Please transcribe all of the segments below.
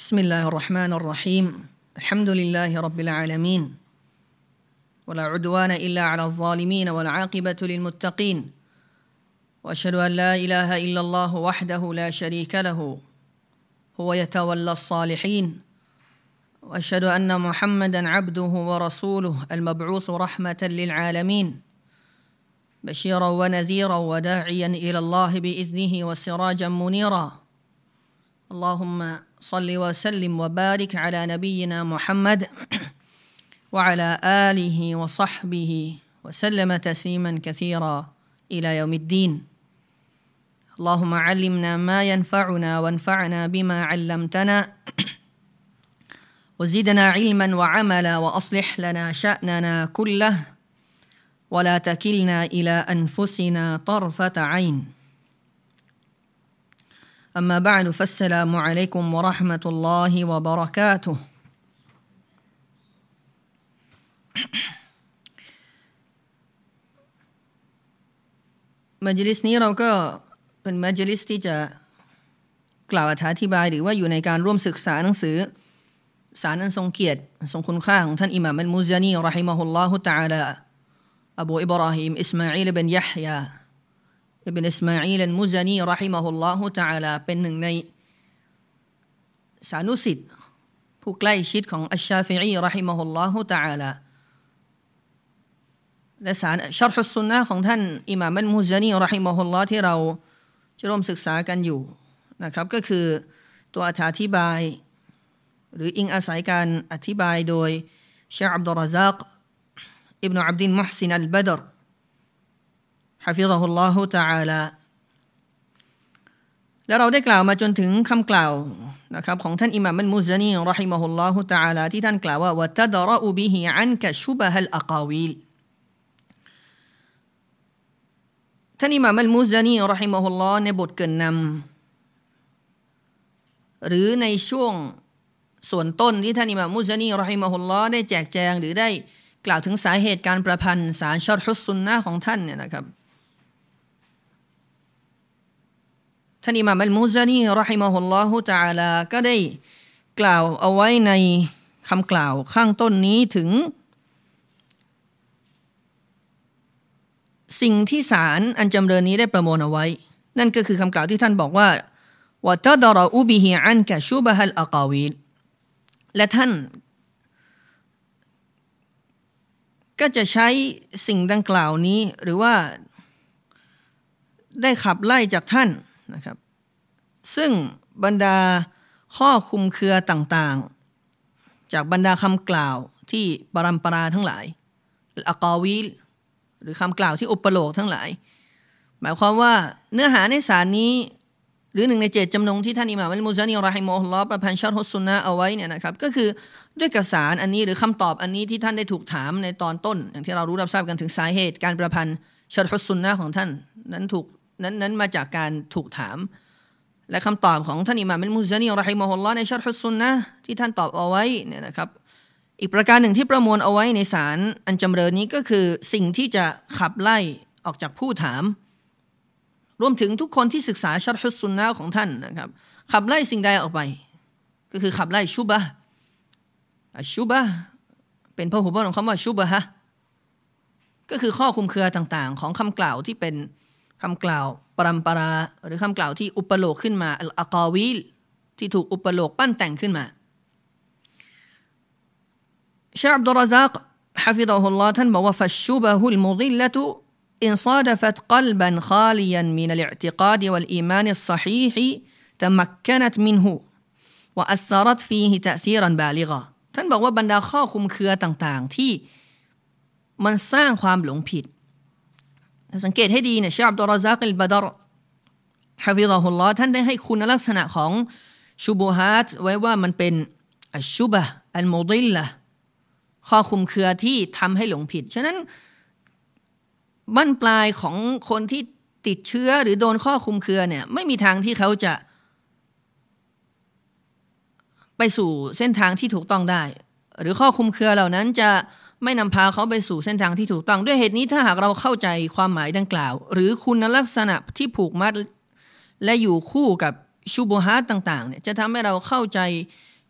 بسم الله الرحمن الرحيم الحمد لله رب العالمين ولا عدوان إلا على الظالمين والعاقبة للمتقين وأشهد أن لا إله إلا الله وحده لا شريك له هو يتولى الصالحين وأشهد أن محمدا عبده ورسوله المبعوث رحمة للعالمين بشيرا ونذيرا وداعيا إلى الله بإذنه وسراجا منيرا اللهم صل وسلم وبارك على نبينا محمد وعلى آله وصحبه وسلم تسليما كثيرا إلى يوم الدين. اللهم علمنا ما ينفعنا وانفعنا بما علمتنا. وزدنا علما وعملا وأصلح لنا شأننا كله. ولا تكلنا إلى أنفسنا طرفة عين. أما بعد فالسلام عليكم ورحمة الله وبركاته มัจลิสนี้เราก็เป็นมัจลิสที่จะกล่าวอธิบายหรือว่าอยู่ในการร่วมศึกษาหนังสือ สารอันทรงเกียรติทรงคุณค่าของท่านอิหม่ามอัลมุซานีรอฮิมะฮุลลอฮุตะอาลาอบูอิบราฮิมอิสมาอีลบินยะฮยาอิ บินอิสมาอีลอัลมุซานีرحمه الله تعالى เป็นหนึ่งในสานุศิษย์ผู้ใกล้ชิดของอัชชาฟิอีرحمه الله تعالى และสารشرح السنة ของท่านอิหม่ามอัลมุซานีرحمه الله ที่เราจะร่วมศึกษากันอยู่นะครับก็คือตัวอธิบาย หรืออิงอาศัยการอธิบายโดยเชคอับดุลรซักอิบนุอับดิลมุฮซินอัลบดร حفظه الله تعالى แล้วเราได้กล่าวมาจนถึงคำกล่าวนะครับของท่านอิหม่ามอัลมุซานีرحمه الله تعالى ที่ท่านกล่าวว่าوتدرأ به عنك شبه الأقاويل ท่านอิหม่ามอัลมุซานีرحمه الله ในบทเกริ่นนำหรือในช่วงส่วนต้นที่ท่านอิหม่ามมุซานีรอฮิมะฮุลลอฮ์ได้แจกแจงหรือได้กล่าวถึงสาเหตุการประพันธ์สารชอดฮุสซุนนะของท่านเนี่ยนะครับ ท่านอิหม่ามอัลมุซานีรอฮิมะฮุลลอฮุตะอาลาก็ได้กล่าวเอาไว้ในคำกล่าวข้างต้นนี้ถึง สิ่งที่สารอันจำเริญนี้ได้ประมวลเอาไว้ นั่นก็คือคำกล่าวที่ท่านบอกว่าวะตดรอุบิฮิอันกะชูบะฮัลอะกาวิลและท่านก็จะใช้สิ่งดังกล่าวนี้หรือว่าได้ขับไล่จากท่าน นะครับ ซึ่งบรรดาข้อคุมเครือต่างๆ จากบรรดาคำกล่าวที่ปรัมปราทั้งหลายอะกาวิลหรือคำกล่าวที่อุปโลกทั้งหลาย หมายความว่าเนื้อหาในสารนี้ หรือหนึ่งในเจตจำนงที่ท่านอิหม่ามอัลมุซานีรอฮิมอฮุลอประพันธ์ชัดฮุสซุนนะเอาไว้เนี่ยนะครับ ก็คือด้วยกระสารอันนี้หรือคำตอบอันนี้ที่ท่านได้ถูกถามในตอนต้น อย่างที่เรารู้รับทราบกันถึงสาเหตุ การประพันธ์ชัดฮุสซุนนะของท่าน นั้นถูก นั้นนั้นมาจากการถูกถาม และคำตอบของท่านอิหม่ามอัลมุซานีรอฮิมอฮุลลอในชัดฮุสซุนนะที่ท่านตอบเอาไว้เนี่ยนะครับ อีกประการหนึ่งที่ประมวลเอาไว้ในสารอันจำเริญนี้ก็คือสิ่งที่จะขับไล่ออกจากผู้ถาม รวมถึงทุกคนที่ศึกษาชัดฮุสซุนนะของท่านนะครับ ขับไล่สิ่งใดออกไป ก็คือขับไล่ชุบะชุบะเป็นพระหุบของคำว่าชุบะฮะก็คือข้อคุมเครือต่างๆ ของคำกล่าวที่เป็น คำกล่าวปรำปรา หรือคำกล่าวที่อุปโลกขึ้นมาอัลอากาวิลที่ถูกอุปโลกปั้นแต่งขึ้นมาชาอับดุลรซัก حفظه الله ท่านบอกว่า فالشبه المضلة إن صادفت قلبا خاليا من الاعتقاد والإيمان الصحيح تمكنت منه وأثرت فيه تأثيرا بالغا ท่านบอกว่าบรรดาข้อคุมเครือต่างๆ ที่มันสร้างความหลงผิด สังเกตให้ดีเนี่ยชาอับดุลรซักอิลบาดรฮะฟิซะฮุลลอท่านได้ให้คุณลักษณะของชุบูฮัตไว้ว่ามันเป็นอัชชุบะอัลมุดิลละข้อคุมเครือที่ทำให้หลงผิด ฉะนั้นบั้นปลายของคนที่ติดเชื้อหรือโดนข้อคุมเครือเนี่ยไม่มีทางที่เขาจะ ไปสู่เส้นทางที่ถูกต้องได้ หรือข้อคุมเครือเหล่านั้นจะ ไม่นำพาเขาไปสู่เส้นทางที่ถูกต้อง ด้วยเหตุนี้ถ้าหากเราเข้าใจความหมายดังกล่าว หรือคุณลักษณะที่ผูกมัด และอยู่คู่กับشبهات ต่างๆเนี่ยจะทำให้เราเข้าใจ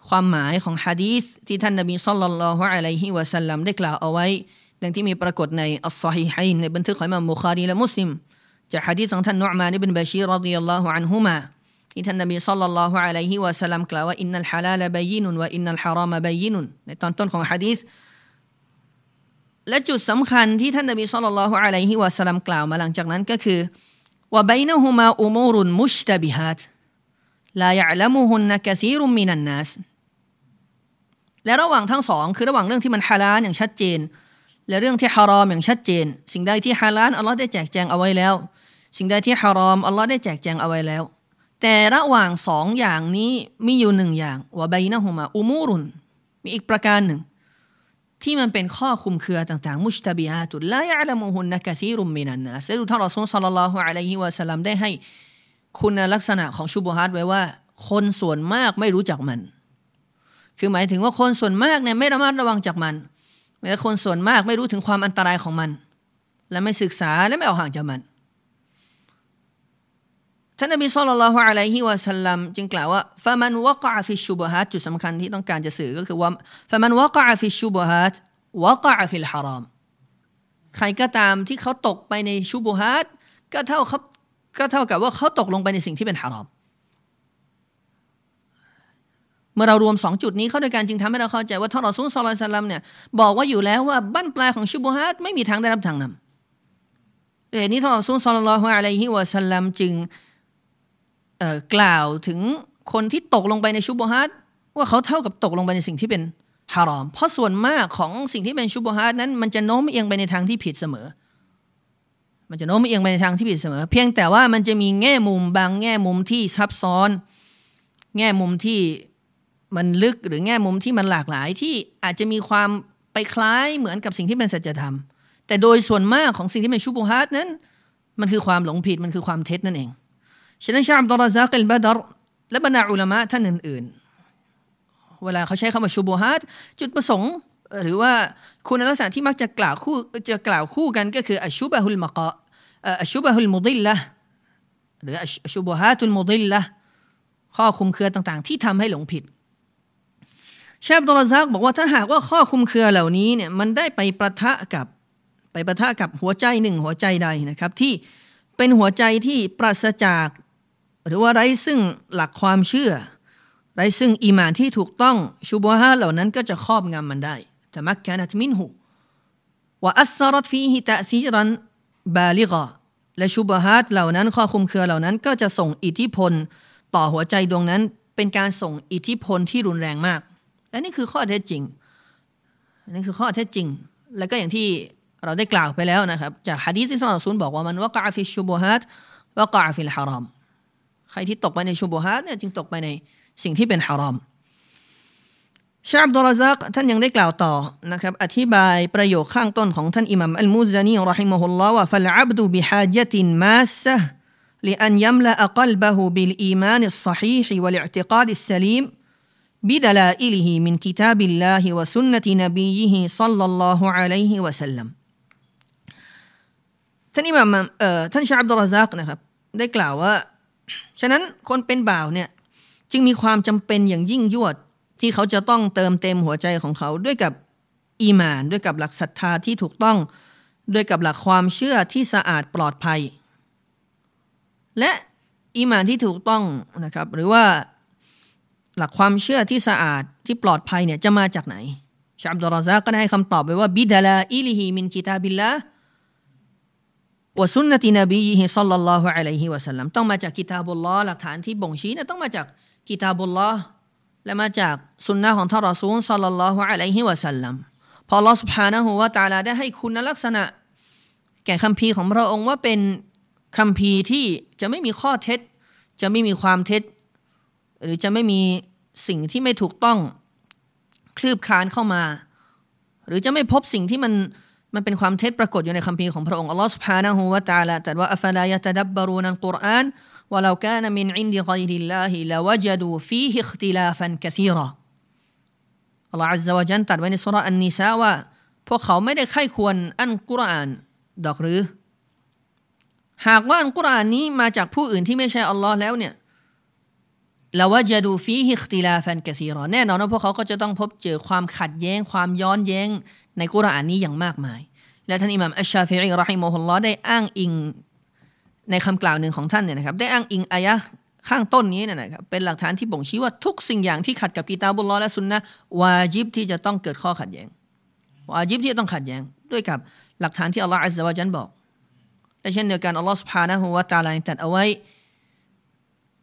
ความหมายของฮะดีษที่ท่านนบีصلى الله عليه وسلم ได้กล่าวเอาไว้ ดังที่มีปรากฏในالصحيحين ในบันทึกของอิมามบุคารีและมุสลิมจากฮะดีษของท่านนุอมานอิบนบาชีร رضي الله عنهما ที่ท่านนบีصلى الله عليه وسلم กล่าวว่าإن الحلال بين وإن الحرام بين ในตอนต้นของฮะดีษ และจุดสำคัญที่ท่านนบีصلى الله عليه وسلم กล่าวมาหลังจากนั้นก็คือว่าบนะฮุมาอุมูรุนมุชตบิฮัตลายะลมุฮุนนะกะซีรุมมินันนัสและระหว่างทั้งสองคือระหว่างเรื่องที่มันฮาลาลอย่างชัดเจน และเรื่องที่ฮารอมอย่างชัดเจน สิ่งใดที่ฮาลาลอัลลอฮ์ได้แจกแจงเอาไว้แล้ว สิ่งใดที่ฮารอมอัลลอฮ์ได้แจกแจงเอาไว้แล้ว แต่ระหว่างสองอย่างนี้มีอยู่หนึ่งอย่างว่าใบนะฮุมาอุมูรุนมีอีกประการหนึ่ง ที่มันเป็นข้อคุมเครือต่างๆ มุชตบิอาตุลายะละมุฮุนนะกะทีรุมมินันนัสดูท่านรอซูลสัลลัลลอฮุอะลัยฮิวะสัลลัมได้ให้ คุณลักษณะของشبهاتไว้ว่า คนส่วนมากไม่รู้จักมัน คือหมายถึงว่าคนส่วนมากเนี่ยไม่ระมัดระวังจากมันและคนส่วนมากไม่รู้ถึงความอันตรายของมัน และไม่ศึกษาและไม่ออกห่างจากมัน ท่านนบี صلى الله عليه وسلم จึงกล่าวว่าفمن وقع في الشبهات จุดสำคัญที่ต้องการจะสื่อก็คือว่าفمن وقع في الشبهات وقع في الحرام ใครก็ตามที่เขาตกไปในشبهاتก็เท่าเขาก็เท่ากับว่าเขาตกลงไปในสิ่งที่เป็นฮารามเมื่อเรารวมสองจุดนี้เข้าด้วยกันจึงทำให้เราเข้าใจว่าท่านรอซูลสัลลัลลัมเนี่ยบอกว่าอยู่แล้วว่าบั้นปลายของชุบฮัตไม่มีทางได้รับทางนำเหตุนี้ท่านรอซูลสัลลัลลอฮุอะลัยฮิวะสัลลัมจึง กล่าวถึงคนที่ตกลงไปในชุบฮัตว่าเขาเท่ากับตกลงไปในสิ่งที่เป็นฮารอม เพราะส่วนมากของสิ่งที่เป็นชุบฮัตนั้นมันจะโน้มเอียงไปในทางที่ผิดเสมอ มันจะโน้มเอียงไปในทางที่ผิดเสมอ เพียงแต่ว่ามันจะมีแง่มุมบางแง่มุมที่ซับซ้อน แง่มุมที่มันลึกหรือแง่มุมที่มันหลากหลายที่อาจจะมีความไปคล้ายเหมือนกับสิ่งที่เป็นสัจธรรม แต่โดยส่วนมากของสิ่งที่เป็นชุบฮัตนั้น มันคือความหลงผิดมันคือความเท็จนั่นเอง ฉะนั้นชาอับดุลรซักอิลบาดรและบรรดาอุลามะท่านอื่นๆ เวลาเขาใช้คำว่าชุบุฮัตจุดประสงค์หรือว่าคุณลักษณะที่มักจะกล่าวคู่จะกล่าวคู่กันก็คืออัชุบะฮุลมะกะอัชุบะฮุลมุดิลละหรืออัชุบุฮัตุลมุดิลละข้อคุมเครือต่างๆ ที่ทำให้หลงผิดชาบดลซักบอกว่าถ้าหากว่าข้อคุมเครือเหล่านี้เนี่ยมันได้ไปประทะกับไปประทะกับหัวใจหนึ่งหัวใจใดนะครับ ที่เป็นหัวใจที่ปราศจาก หรือว่าไร้ซึ่งหลักความเชื่อ ไร้ซึ่งอีมานที่ถูกต้องชูบฮาเหล่านั้นก็จะครอบงำมันได้แต่มักแคนัตมินหูว่าอัสรัตฟีฮิตะซีรันบาลิกะและชูบฮัตเหล่านั้นข้อคุมเครือเหล่านั้นก็จะส่งอิทธิพล ต่อหัวใจดวงนั้น เป็นการส่งอิทธิพลที่รุนแรงมาก และนี่คือข้อเท็จจริงนี่คือข้อเท็จจริง แล้วก็อย่างที่เราได้กล่าวไปแล้วนะครับ จากฮะดีษที่ท่านอัลซุนบอกว่ามันวะกะฟิชุบฮัตوقع في الحرام ใครที่ตกไปในชุบฮัตเนี่ยจึงตกไปในสิ่งที่เป็นฮารอมชาอับดุลรซักท่านยังได้กล่าวต่อนะครับ อธิบายประโยคข้างต้นของท่านอิหมัมอัลมุซานีรอฮิมะฮุลลอฮ์ว่าฟัลอับดุบิฮาจตินมาสะ لأن يملأ قلبه بالإيمان الصحيح والاعتقاد السليم بدلائله من كتاب الله وسنة نبيه صلى الله عليه وسلم ท่านอิหม่ามเอ่อท่านชาอับดุลรซักนะครับ ได้กล่าวว่า ฉะนั้นคนเป็นบ่าวเนี่ยจึงมีความจำเป็นอย่างยิ่งยวดที่เขาจะต้องเติมเต็มหัวใจของเขาด้วยกับอีมาน ด้วยกับหลักศรัทธาที่ถูกต้อง ด้วยกับหลักความเชื่อที่สะอาดปลอดภัย และอีมานที่ถูกต้องนะครับ หรือว่าหลักความเชื่อที่สะอาดที่ปลอดภัยเนี่ยจะมาจากไหนเชคอับดุรร็อซซาก็ได้คำตอบไปว่าبدلائله من كتاب الله وسنة نبيه صلى الله عليه وسلم ต้องมาจาก كتاب اللهหลักฐานที่บ่งชี้นี่ยต้องมาจากกิตาบุลลอฮ์และมาจากสุนนะของท่านรอซูลสัลลัลลอฮุอะลัยฮิวะสัลลัมพอลอสุบฮานะฮูวะตาลาได้ให้คุณลักษณะ แก่คัมภีร์ของพระองค์ว่าเป็นคัมภีร์ที่จะไม่มีข้อเท็จ จะไม่มีความเท็จ หรือจะไม่มีสิ่งที่ไม่ถูกต้อง คืบคลานเข้ามา หรือจะไม่พบสิ่งที่มัน มันเป็นความเท็จปรากฏอยู่ในคัมภีร์ของพระองค์อัลลอฮฺ سبحانه และ تعالى แต่ว่าอัฟลายะตดับบรูนัลกุรอานว่าเราแค่นมินอินดิกอยริลลาฮิลาวจดูฟีฮิขติลาฟันกะซีรออัลลอฮฺอัลลอฮฺจันตัดไว้ในสุราอันนิสาว่า พวกเขาไม่ได้ไข้ควรอันกุรอานดอกหรือ หากว่าอันกุรอานนี้มาจากผู้อื่นที่ไม่ใช่อัลลอฮ์แล้วเนี่ย ละวจดูฟีฮิคติลาฟันกะซีรอแน่นอนว่าพวกเขาก็จะต้องพบเจอความขัดแย้ง ความย้อนแย้ง ในกุรอานนี้อย่างมากมาย และท่านอิหม่ามอัชชาฟิรีรอฮิมอฮุลลอได้อ้างอิงในคำกล่าวหนึ่งของท่านเนี่ยนะครับได้อ้างอิงอายะข้างต้นนี้เนี่ยนะครับเป็นหลักฐานที่บ่งชี้ว่าทุกสิ่งอย่างที่ขัดกับกีตาบุลลอและสุนนะวาจิบที่จะต้องเกิดข้อขัดแย้งวาจิบที่จะต้องขัดแย้ง ด้วยกับหลักฐานที่อัลลอฮฺอัลลอฮฺวจันบอกและเช่นเดียวกันอัลลอฮฺสุบฮานะฮูวะตาลาตัดเอาไว้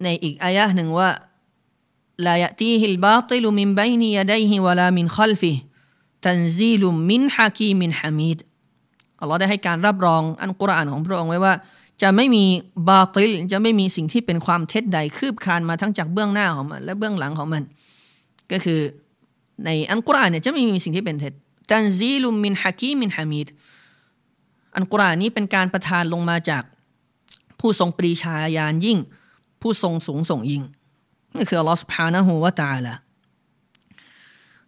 ในอีกอายะหนึ่งว่าلا يأتيه الباطل من بين يديه ولا من خلفه تنزيل من حكيم حميد อัลลอฮ์ได้ให้การรับรองอัลกุรอานของพระองค์ไว้ว่า จะไม่มีباطل จะไม่มีสิ่งที่เป็นความเท็จใดคืบคลานมาทั้งจากเบื้องหน้าของมัน และเบื้องหลังของมัน ก็คือในอันกุรอานเนี่ยจะไม่มีสิ่งที่เป็นเท็จตันซีลุมินฮากีมินฮามิดอันกุรอานนี้เป็นการประทานลงมาจากผู้ทรงปรีชาญาณยิ่ง ผู้ทรงสูงส่งยิ่งนี่คืออัลลอฮ์สุบานะฮูวะตาละ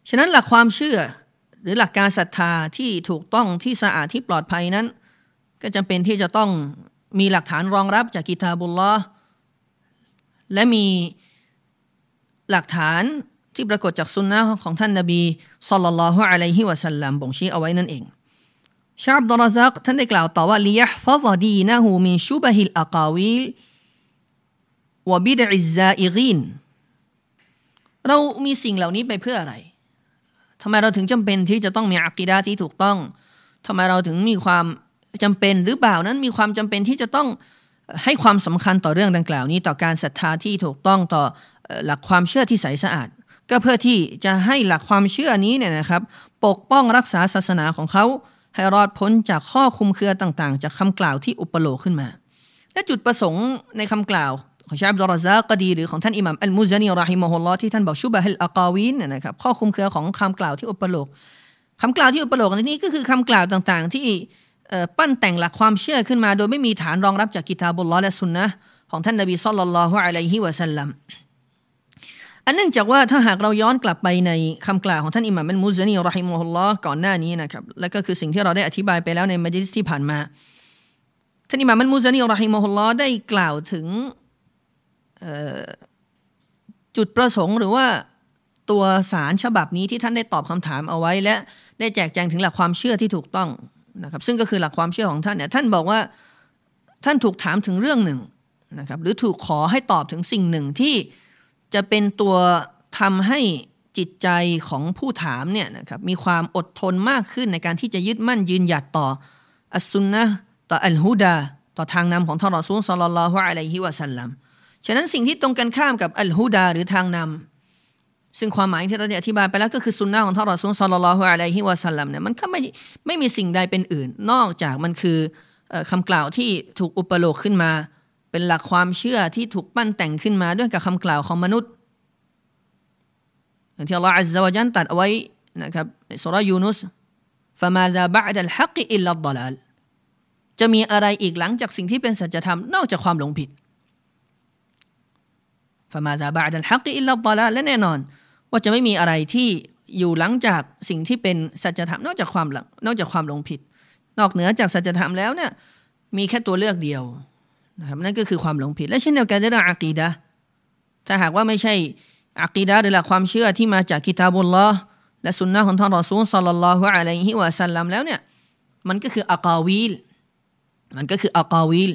ฉะนั้นหลักความเชื่อ หรือหลักการศรัทธาที่ถูกต้องที่สะอาดที่ปลอดภัยนั้น ก็จำเป็นที่จะต้องมีหลักฐานรองรับจากกิตาบุลลอและมีหลักฐานที่ปรากฏจากสุนนะของท่านนบีสัลลัลลอฮุอะลัยฮิวะสัลลัมบ่งชี้เอาไว้นั่นเองชาบดรซักท่านได้กล่าวต่อว่าลิยห์ฟัซดีนะฮูมินชุบะฮิลอักาวิลวบิดอิซาอิกีนเรามีสิ่งเหล่านี้ไปเพื่ออะไร ทำไมเราถึงจำเป็นที่จะต้องมีอักีดาที่ถูกต้องทำไมเราถึงมีความจำเป็นหรือเปล่านั้นมีความจำเป็นที่จะต้องให้ความสำคัญต่อเรื่องดังกล่าวนี้ต่อการศรัทธาที่ถูกต้องต่อหลักความเชื่อที่ใสสะอาด ก็เพื่อที่จะให้หลักความเชื่อนี้เนี่ยนะครับ ปกป้องรักษาศาสนาของเขา ให้รอดพ้นจากข้อคุมเครือต่างๆ จากคำกล่าวที่อุปโลกขึ้นมา และจุดประสงค์ในคำกล่าว ของชาอับดุลรซาก็ดี หรือของท่านอิหมัมอัลมุซานีรอฮิมฮุลลอที่ท่านบอกชุบะฮิลอากาวินนะครับข้อคุมเครือของคำกล่าวที่อุปโลกคำกล่าวที่อุปโลกในนี้ก็คือคำกล่าวต่างๆ ที่ปั้นแต่งหลักความเชื่อขึ้นมา โดยไม่มีฐานรองรับจากกิตาบุลลอและสุนนะของท่านนบีสัลลัลลอฮุอะลัยฮิวะสัลลัมอันเนื่องจากว่าถ้าหากเราย้อนกลับไปในคำกล่าวของท่านอิหม่ามอัลมุซานีรอฮิมฮุลลอก่อนหน้านี้นะครับและก็คือสิ่งที่เราได้อธิบายไปแล้วในมัจลิสที่ผ่านมาท่านอิหม่ามอัลมุซานีรอฮิมฮุลลอได้กล่าวถึง จุดประสงค์หรือว่าตัวสารฉบับนี้ที่ท่านได้ตอบคำถามเอาไว้ และได้แจกแจงถึงหลักความเชื่อที่ถูกต้องนะครับ ซึ่งก็คือหลักความเชื่อของท่านเนี่ยท่านบอกว่าท่านถูกถามถึงเรื่องหนึ่งนะครับหรือถูกขอให้ตอบถึงสิ่งหนึ่งที่จะเป็นตัวทำให้จิตใจของผู้ถามเนี่ยนะครับมีความอดทนมากขึ้นในการที่จะยึดมั่นยืนหยัดต่ออัสซุนนะต่ออัลฮุดา ต่อทางนำของท่านรอซูลสัลลัลลอฮุอะลัยฮิวะสัลลัม ฉะนั้นสิ่งที่ตรงกันข้ามกับอัลฮุดาหรือทางนำซึ่งความหมายที่เราได้อธิบายไปแล้วก็คือสุนนะของท่านรอซูลสัลลัลลอฮุอะลัยฮิวะสัลลัมเนี่ยมันก็ไม่ไม่มีสิ่งใดเป็นอื่น นอกจากมันคือคำกล่าวที่ถูกอุปโลกขึ้นมา เป็นหลักความเชื่อที่ถูกปั้นแต่งขึ้นมาด้วยกับคำกล่าวของมนุษย์อย่างที่อัลลอฮฺอัลลอฮฺจันตัดเอาไว้นะครับในสุรยูนุส فماذا بعد الحق إلا الضلال จะมีอะไรอีกหลังจากสิ่งที่เป็นสัจธรรมนอกจากความหลงผิด ฟามาดาบาดัลฮักอิลลัลลาและแน่นอน ว่าจะไม่มีอะไรที่อยู่หลังจากสิ่งที่เป็นสัจธรรมนอกจากความหลังนอกจากความหลงผิด นอกเหนือจากสัจธรรมแล้วเนี่ยมีแค่ตัวเลือกเดียวนะครับนั่นก็คือความหลงผิด และเช่นเดียวกันในเรื่องอักีดะถ้าหากว่าไม่ใช่อักีดะหรือหลักความเชื่อที่มาจากกิตาบุลลอฮ์และสุนนะของท่านรอซูลสัลลัลลอฮุอะลัยฮิวะสัลลัมแล้วเนี่ยมันก็คืออักาวิลมันก็คืออักาวิล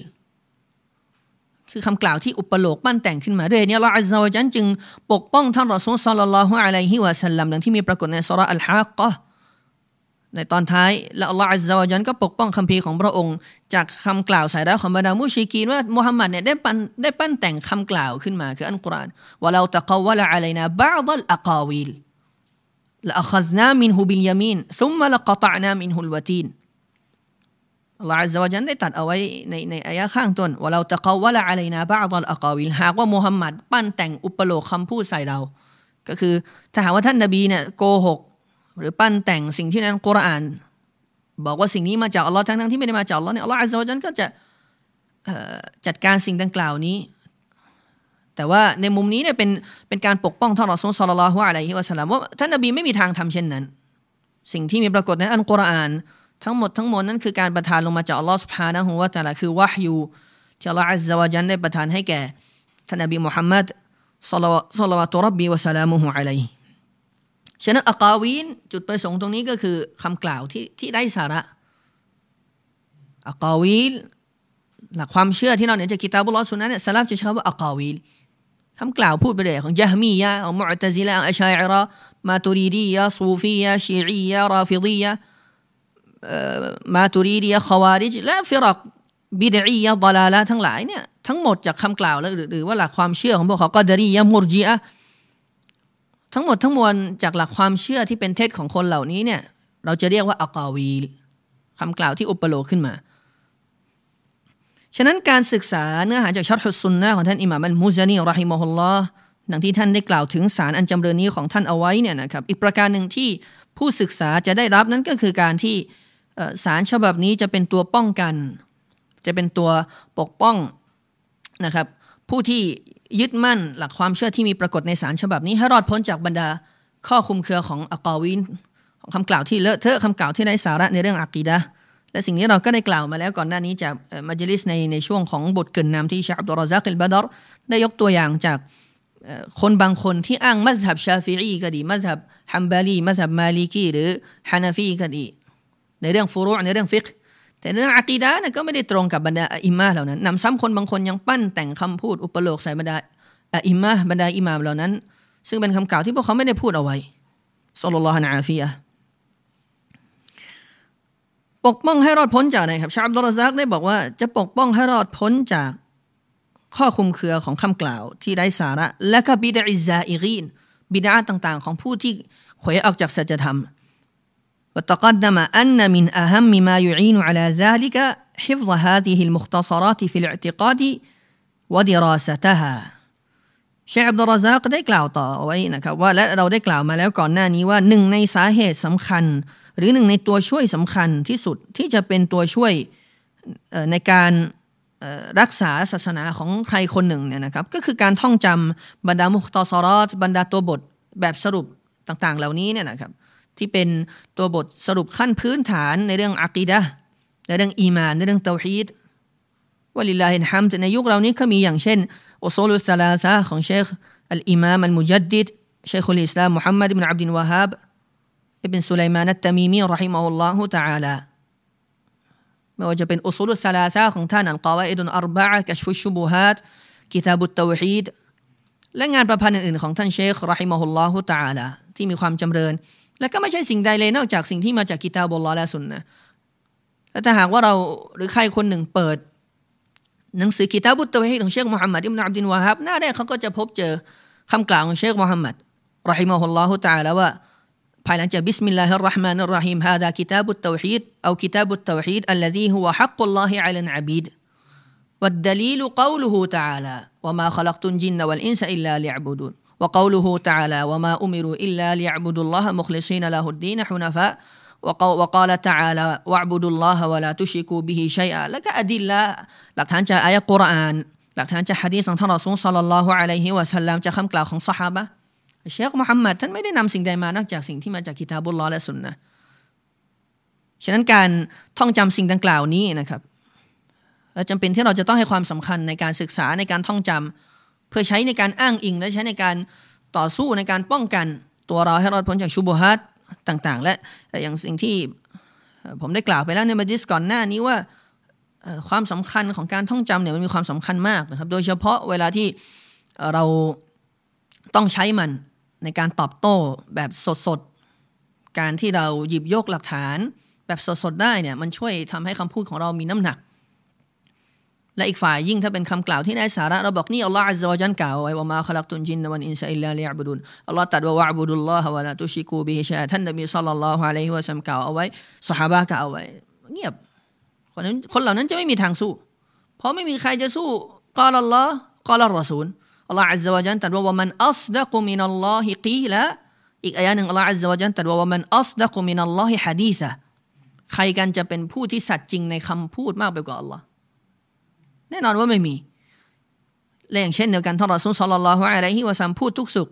คือคำกล่าวที่อุปโลกปั้นแต่งขึ้นมาด้วยเนี่ยละอัลลอฮฺจันจึงปกป้องท่านรอซูลสัลลัลลอฮุอะลัยฮิวะสัลลัมดังที่มีปรากฏในสุราอัลฮะกะในตอนท้ายและอัลลอฮฺอัลลอฮฺจันก็ปกป้องคำพีของพระองค์ จากคำกล่าวใส่ร้ายของบรรดามุชิกีนว่ามุฮัมมัดเนี่ยได้ปั้นได้ปั้นแต่งคำกล่าวขึ้นมาคืออันกุรานว่าเราตะกวละอะลัยนาบาดัลอะกาวิลละอัคดนามินฮุบิลยามินซุมมะละกตะนามินฮุลวะตีน อัลลอฮฺจะวจันได้ตัดเอาไว้ในในอายะข้างต้นว่าเราตะกาวะละอะไรนะบ้าตอนอักาวิลหากว่ามุฮัมมัดปั้นแต่งอุปโลกคำพูดใส่เรา ก็คือถ้าหากว่าท่านนบีเนี่ยโกหก หรือปั้นแต่งสิ่งที่นั้นกุรอาน บอกว่าสิ่งนี้มาจากอัลลอฮ์ทั้งทั้งที่ไม่ได้มาจากอัลลอฮ์เนี่ยอัลลอฮฺจะวจันก็จะจัดการสิ่งดังกล่าวนี้ แต่ว่าในมุมนี้เนี่ยเป็นเป็นการปกป้องท่านรอซูลสัลลัลลอฮุอะลัยฮิวะสัลลัมว่าท่านนบีไม่มีทางทำเช่นนั้น สิ่งที่มีปรากฏในอัลกุรอาน ทั้งหมดทั้งมวลนั้นคือการประทานลงมาจากอัลลอฮฺสุภานะฮูวะตะลาคือวะฮยูที่อัลลอฮ์อัลวะจันได้ประทานให้แก่ท่านอับดุ์มุฮัมมัดสัลลัลวะตุรับบีวะสลามุฮุอะลัยฉะนั้นอักาวีนจุดประสงค์ตรงนี้ก็คือคำกล่าวที่ที่ได้สาระอักาวีนหลักความเชื่อที่เราเนี่ยจะคิดตามบุลลอสุนนะเนี่ยสลับจะใช้ว่าอักาวีนคำกล่าวพูดไปเลยของยะฮมียะของมุอ์ตะซิละอัชชัยระมาตุรีดียะซูฟียะชีอียะราฟิดียะ มาตุรีดียะขวาริจและฟิรักบิดอียะดลาละทั้งหลายเนี่ยทั้งหมดจากคำกล่าวแล้วหรือว่าหลักความเชื่อของพวกเขาก็ดรียะมุรจีอะทั้งหมดทั้งมวลจากหลักความเชื่อที่เป็นเท็จของคนเหล่านี้เนี่ยเราจะเรียกว่าอักาวีคำกล่าวที่อุปโลกขึ้นมา ฉะนั้นการศึกษาเนื้อหาจากชัดฮุสุนนะของท่านอิหม่ามอัลมุซานีรอฮิมะฮุลลอฮ์ดังที่ท่านได้กล่าวถึงสารอันจำเริญนี้ของท่านเอาไว้เนี่ยนะครับอีกประการหนึ่งที่ผู้ศึกษาจะได้รับนั้นก็คือการที่ สารฉบับนี้จะเป็นตัวป้องกัน จะเป็นตัวปกป้องนะครับผู้ที่ยึดมั่นหลักความเชื่อที่มีปรากฏในสารฉบับนี้ให้รอดพ้นจากบรรดาข้อคลุมเครือของ أقاويل ของคำกล่าวที่เลอะเทอะคำกล่าวที่ไร้สาระในเรื่องอะกีดะฮ์และสิ่งนี้เราก็ได้กล่าวมาแล้วก่อนหน้านี้จากمجلس ในในช่วงของบทเกริ่นนำที่เชคอับดุรร็อซซากอัลบัดร์ได้ยกตัวอย่างจากคนบางคนที่อ้างมัธยับชาฟิอีก็ดีมัธยับฮัมบาลีมัธยับมาลิกีหรือฮานาฟีก็ดี ในเรื่องฟุรุในเรื่องฟิกแต่เรื่องอะกีดะเนี่ยก็ไม่ได้ตรงกับบรรดาอิมามเหล่านั้นนำซ้ำคนบางคนยังปั้นแต่งคำพูดอุปโลกใส่บรรดาอิมามบรรดาอิมามเหล่านั้น ซึ่งเป็นคำกล่าวที่พวกเขาไม่ได้พูดเอาไว้สัลลัลฮุอะฟียะปกป้องให้รอดพ้นจากอะไรครับชาอับดุลซักได้บอกว่าจะปกป้องให้รอดพ้นจากข้อคุมเครือของคำกล่าวที่ไร้สาระ และก็บิดาอิซาอิรีนบิดาต่างๆ ของผู้ที่เขวออกจากสัจธรรม وتقدم أن من أهم ما يعين على ذلك حفظ هذه المختصرات في الاعتقاد ودراستها เชคอับดุลรซักได้กล่าวต่อไว้นะครับว่าและเราได้กล่าวมาแล้วก่อนหน้านี้ว่าหนึ่งในสาเหตุสำคัญ หรือหนึ่งในตัวช่วยสำคัญที่สุดที่จะเป็นตัวช่วยในการรักษาศาสนาของใครคนหนึ่งเนี่ยนะครับก็คือการท่องจำบรรดามุคตอซอรอตบรรดาตัวบทแบบสรุปต่างๆ เหล่านี้เนี่ยนะครับ ที่เป็นตัวบทสรุปขั้นพื้นฐานในเรื่องอะกีดะฮ์ในเรื่องอีมานในเรื่องเตาฮีดวลิลาฮินฮัมในยุคเรานี้ก็มีอย่างเช่นالأصول الثلاثة ของเชค الإمام المجدد شيخ الإسلام محمد بن عبد الوهاب بن سليمان التميمي رحمه الله تعالىไม่ว่าจะเป็นอุซูลุสซาลาซาของท่านอัลกาวาอิดุนอัรบะกัชฟุชุบูฮัดกิตาบุตเตวฮีดและงานประพันธ์อื่นๆของท่านเชครอฮิมะฮุลลอฮุตะอาลาที่มีความจำเริญ และก็ไม่ใช่สิ่งใดเลยนอกจากสิ่งที่มาจากกิตาบุลลอและสุนนะและถ้าหากว่าเราหรือใครคนหนึ่งเปิด หนังสือกิตาบุตรวฮีของเชคมุฮัมมัดอิบนาอับดินวาฮับหน้าแรกเขาก็จะพบเจอคำกล่าวของเชคมุฮัมมัดรอฮิมะฮุลลอฮุตาลาว่าภายหลังจากบิสมิลลาฮิรราะห์มานิรราะฮีมฮาดากิตาบุตรวฮีดเอากิตาบุตรวฮีด الذي هو حق الله على العبيد والدليل قوله تعالى وما خلقت الجن والإنس إلا ليعبدون وقوله تعالى وما أمروا إلا ليعبدوا الله مخلصين له الدين حنفاء وقال تعالى واعبدوا الله ولا تشركوا به شيئا แล้วก็อดิลละหลักฐานจากอายะกุรอานหลักฐานจากฮะดีษของท่านรอซูลสัลลัลลอฮุอะลัยฮิวะสัลลัมจากคำกล่าวของซอฮาบะเชคมุฮัมมัดท่านไม่ได้นำสิ่งใดมานอกจากสิ่งที่มาจากกิตาบุลลอฮ์และสุนนะฉะนั้นการท่องจำสิ่งดังกล่าวนี้นะครับเราจำเป็นที่เราจะต้องให้ความสำคัญในการศึกษาในการท่องจำ พื่อใช้ในการอ้างอิง และใช้ในการต่อสู้ในการป้องกันตัวเราให้รอดพ้นจากชุบฮัตต่าง ๆ และอย่างสิ่งที่ผมได้กล่าวไปแล้วในมัจิสก่อนหน้านี้ว่าความสำคัญของการท่องจำเนี่ยมันมีความสำคัญมากนะครับ โดยเฉพาะเวลาที่เราต้องใช้มันในการตอบโต้แบบสดๆ การที่เราหยิบยกหลักฐานแบบสดๆ ได้เนี่ยมันช่วยทำให้คำพูดของเรามีน้ำหนัก และอีกฝ่ายยิ่งถ้าเป็นคำกล่าวที่ไร้สาระเราบอกนี่อัลลอฮฺอัลลอฮฺจันกล่าวไว้ว่ามาขลักตุนจินวันอินซาอิลลาลิอับดุนอัลลอฮฺตัดว่าวะบุดุลลอฮฺวะลาตุชิกูบิฮิชาท่านนบีสัลลัลลอฮุอะลัยฮิวะซัมกล่าวเอาไว้สหายกล่าวเอาไว้ เงียบคนนั้นคนเหล่านั้นจะไม่มีทางสู้ เพราะไม่มีใครจะสู้กาลอัลลอฮ์กาลัลรอซูลอัลลอฮฺอัลลอฮฺจันตัดว่าว่ามันอัสดักุมินัลลอฮิกีละอีกอายะหนึ่งอัลลอฮฺอัลลอฮฺจันตัดว่าว่ามันอัสดักุมินัลลอฮิฮะดีษะใครกันจะเป็นผู้ที่สัตย์จริงในคำพูดมากไปกว่าอัลลอฮ์ แน่นอนว่าไม่มี และอย่างเช่นเดียวกันท่านรอซูลสัลลัลลอฮุอะลัยฮิวะซัมพูดทุกสุข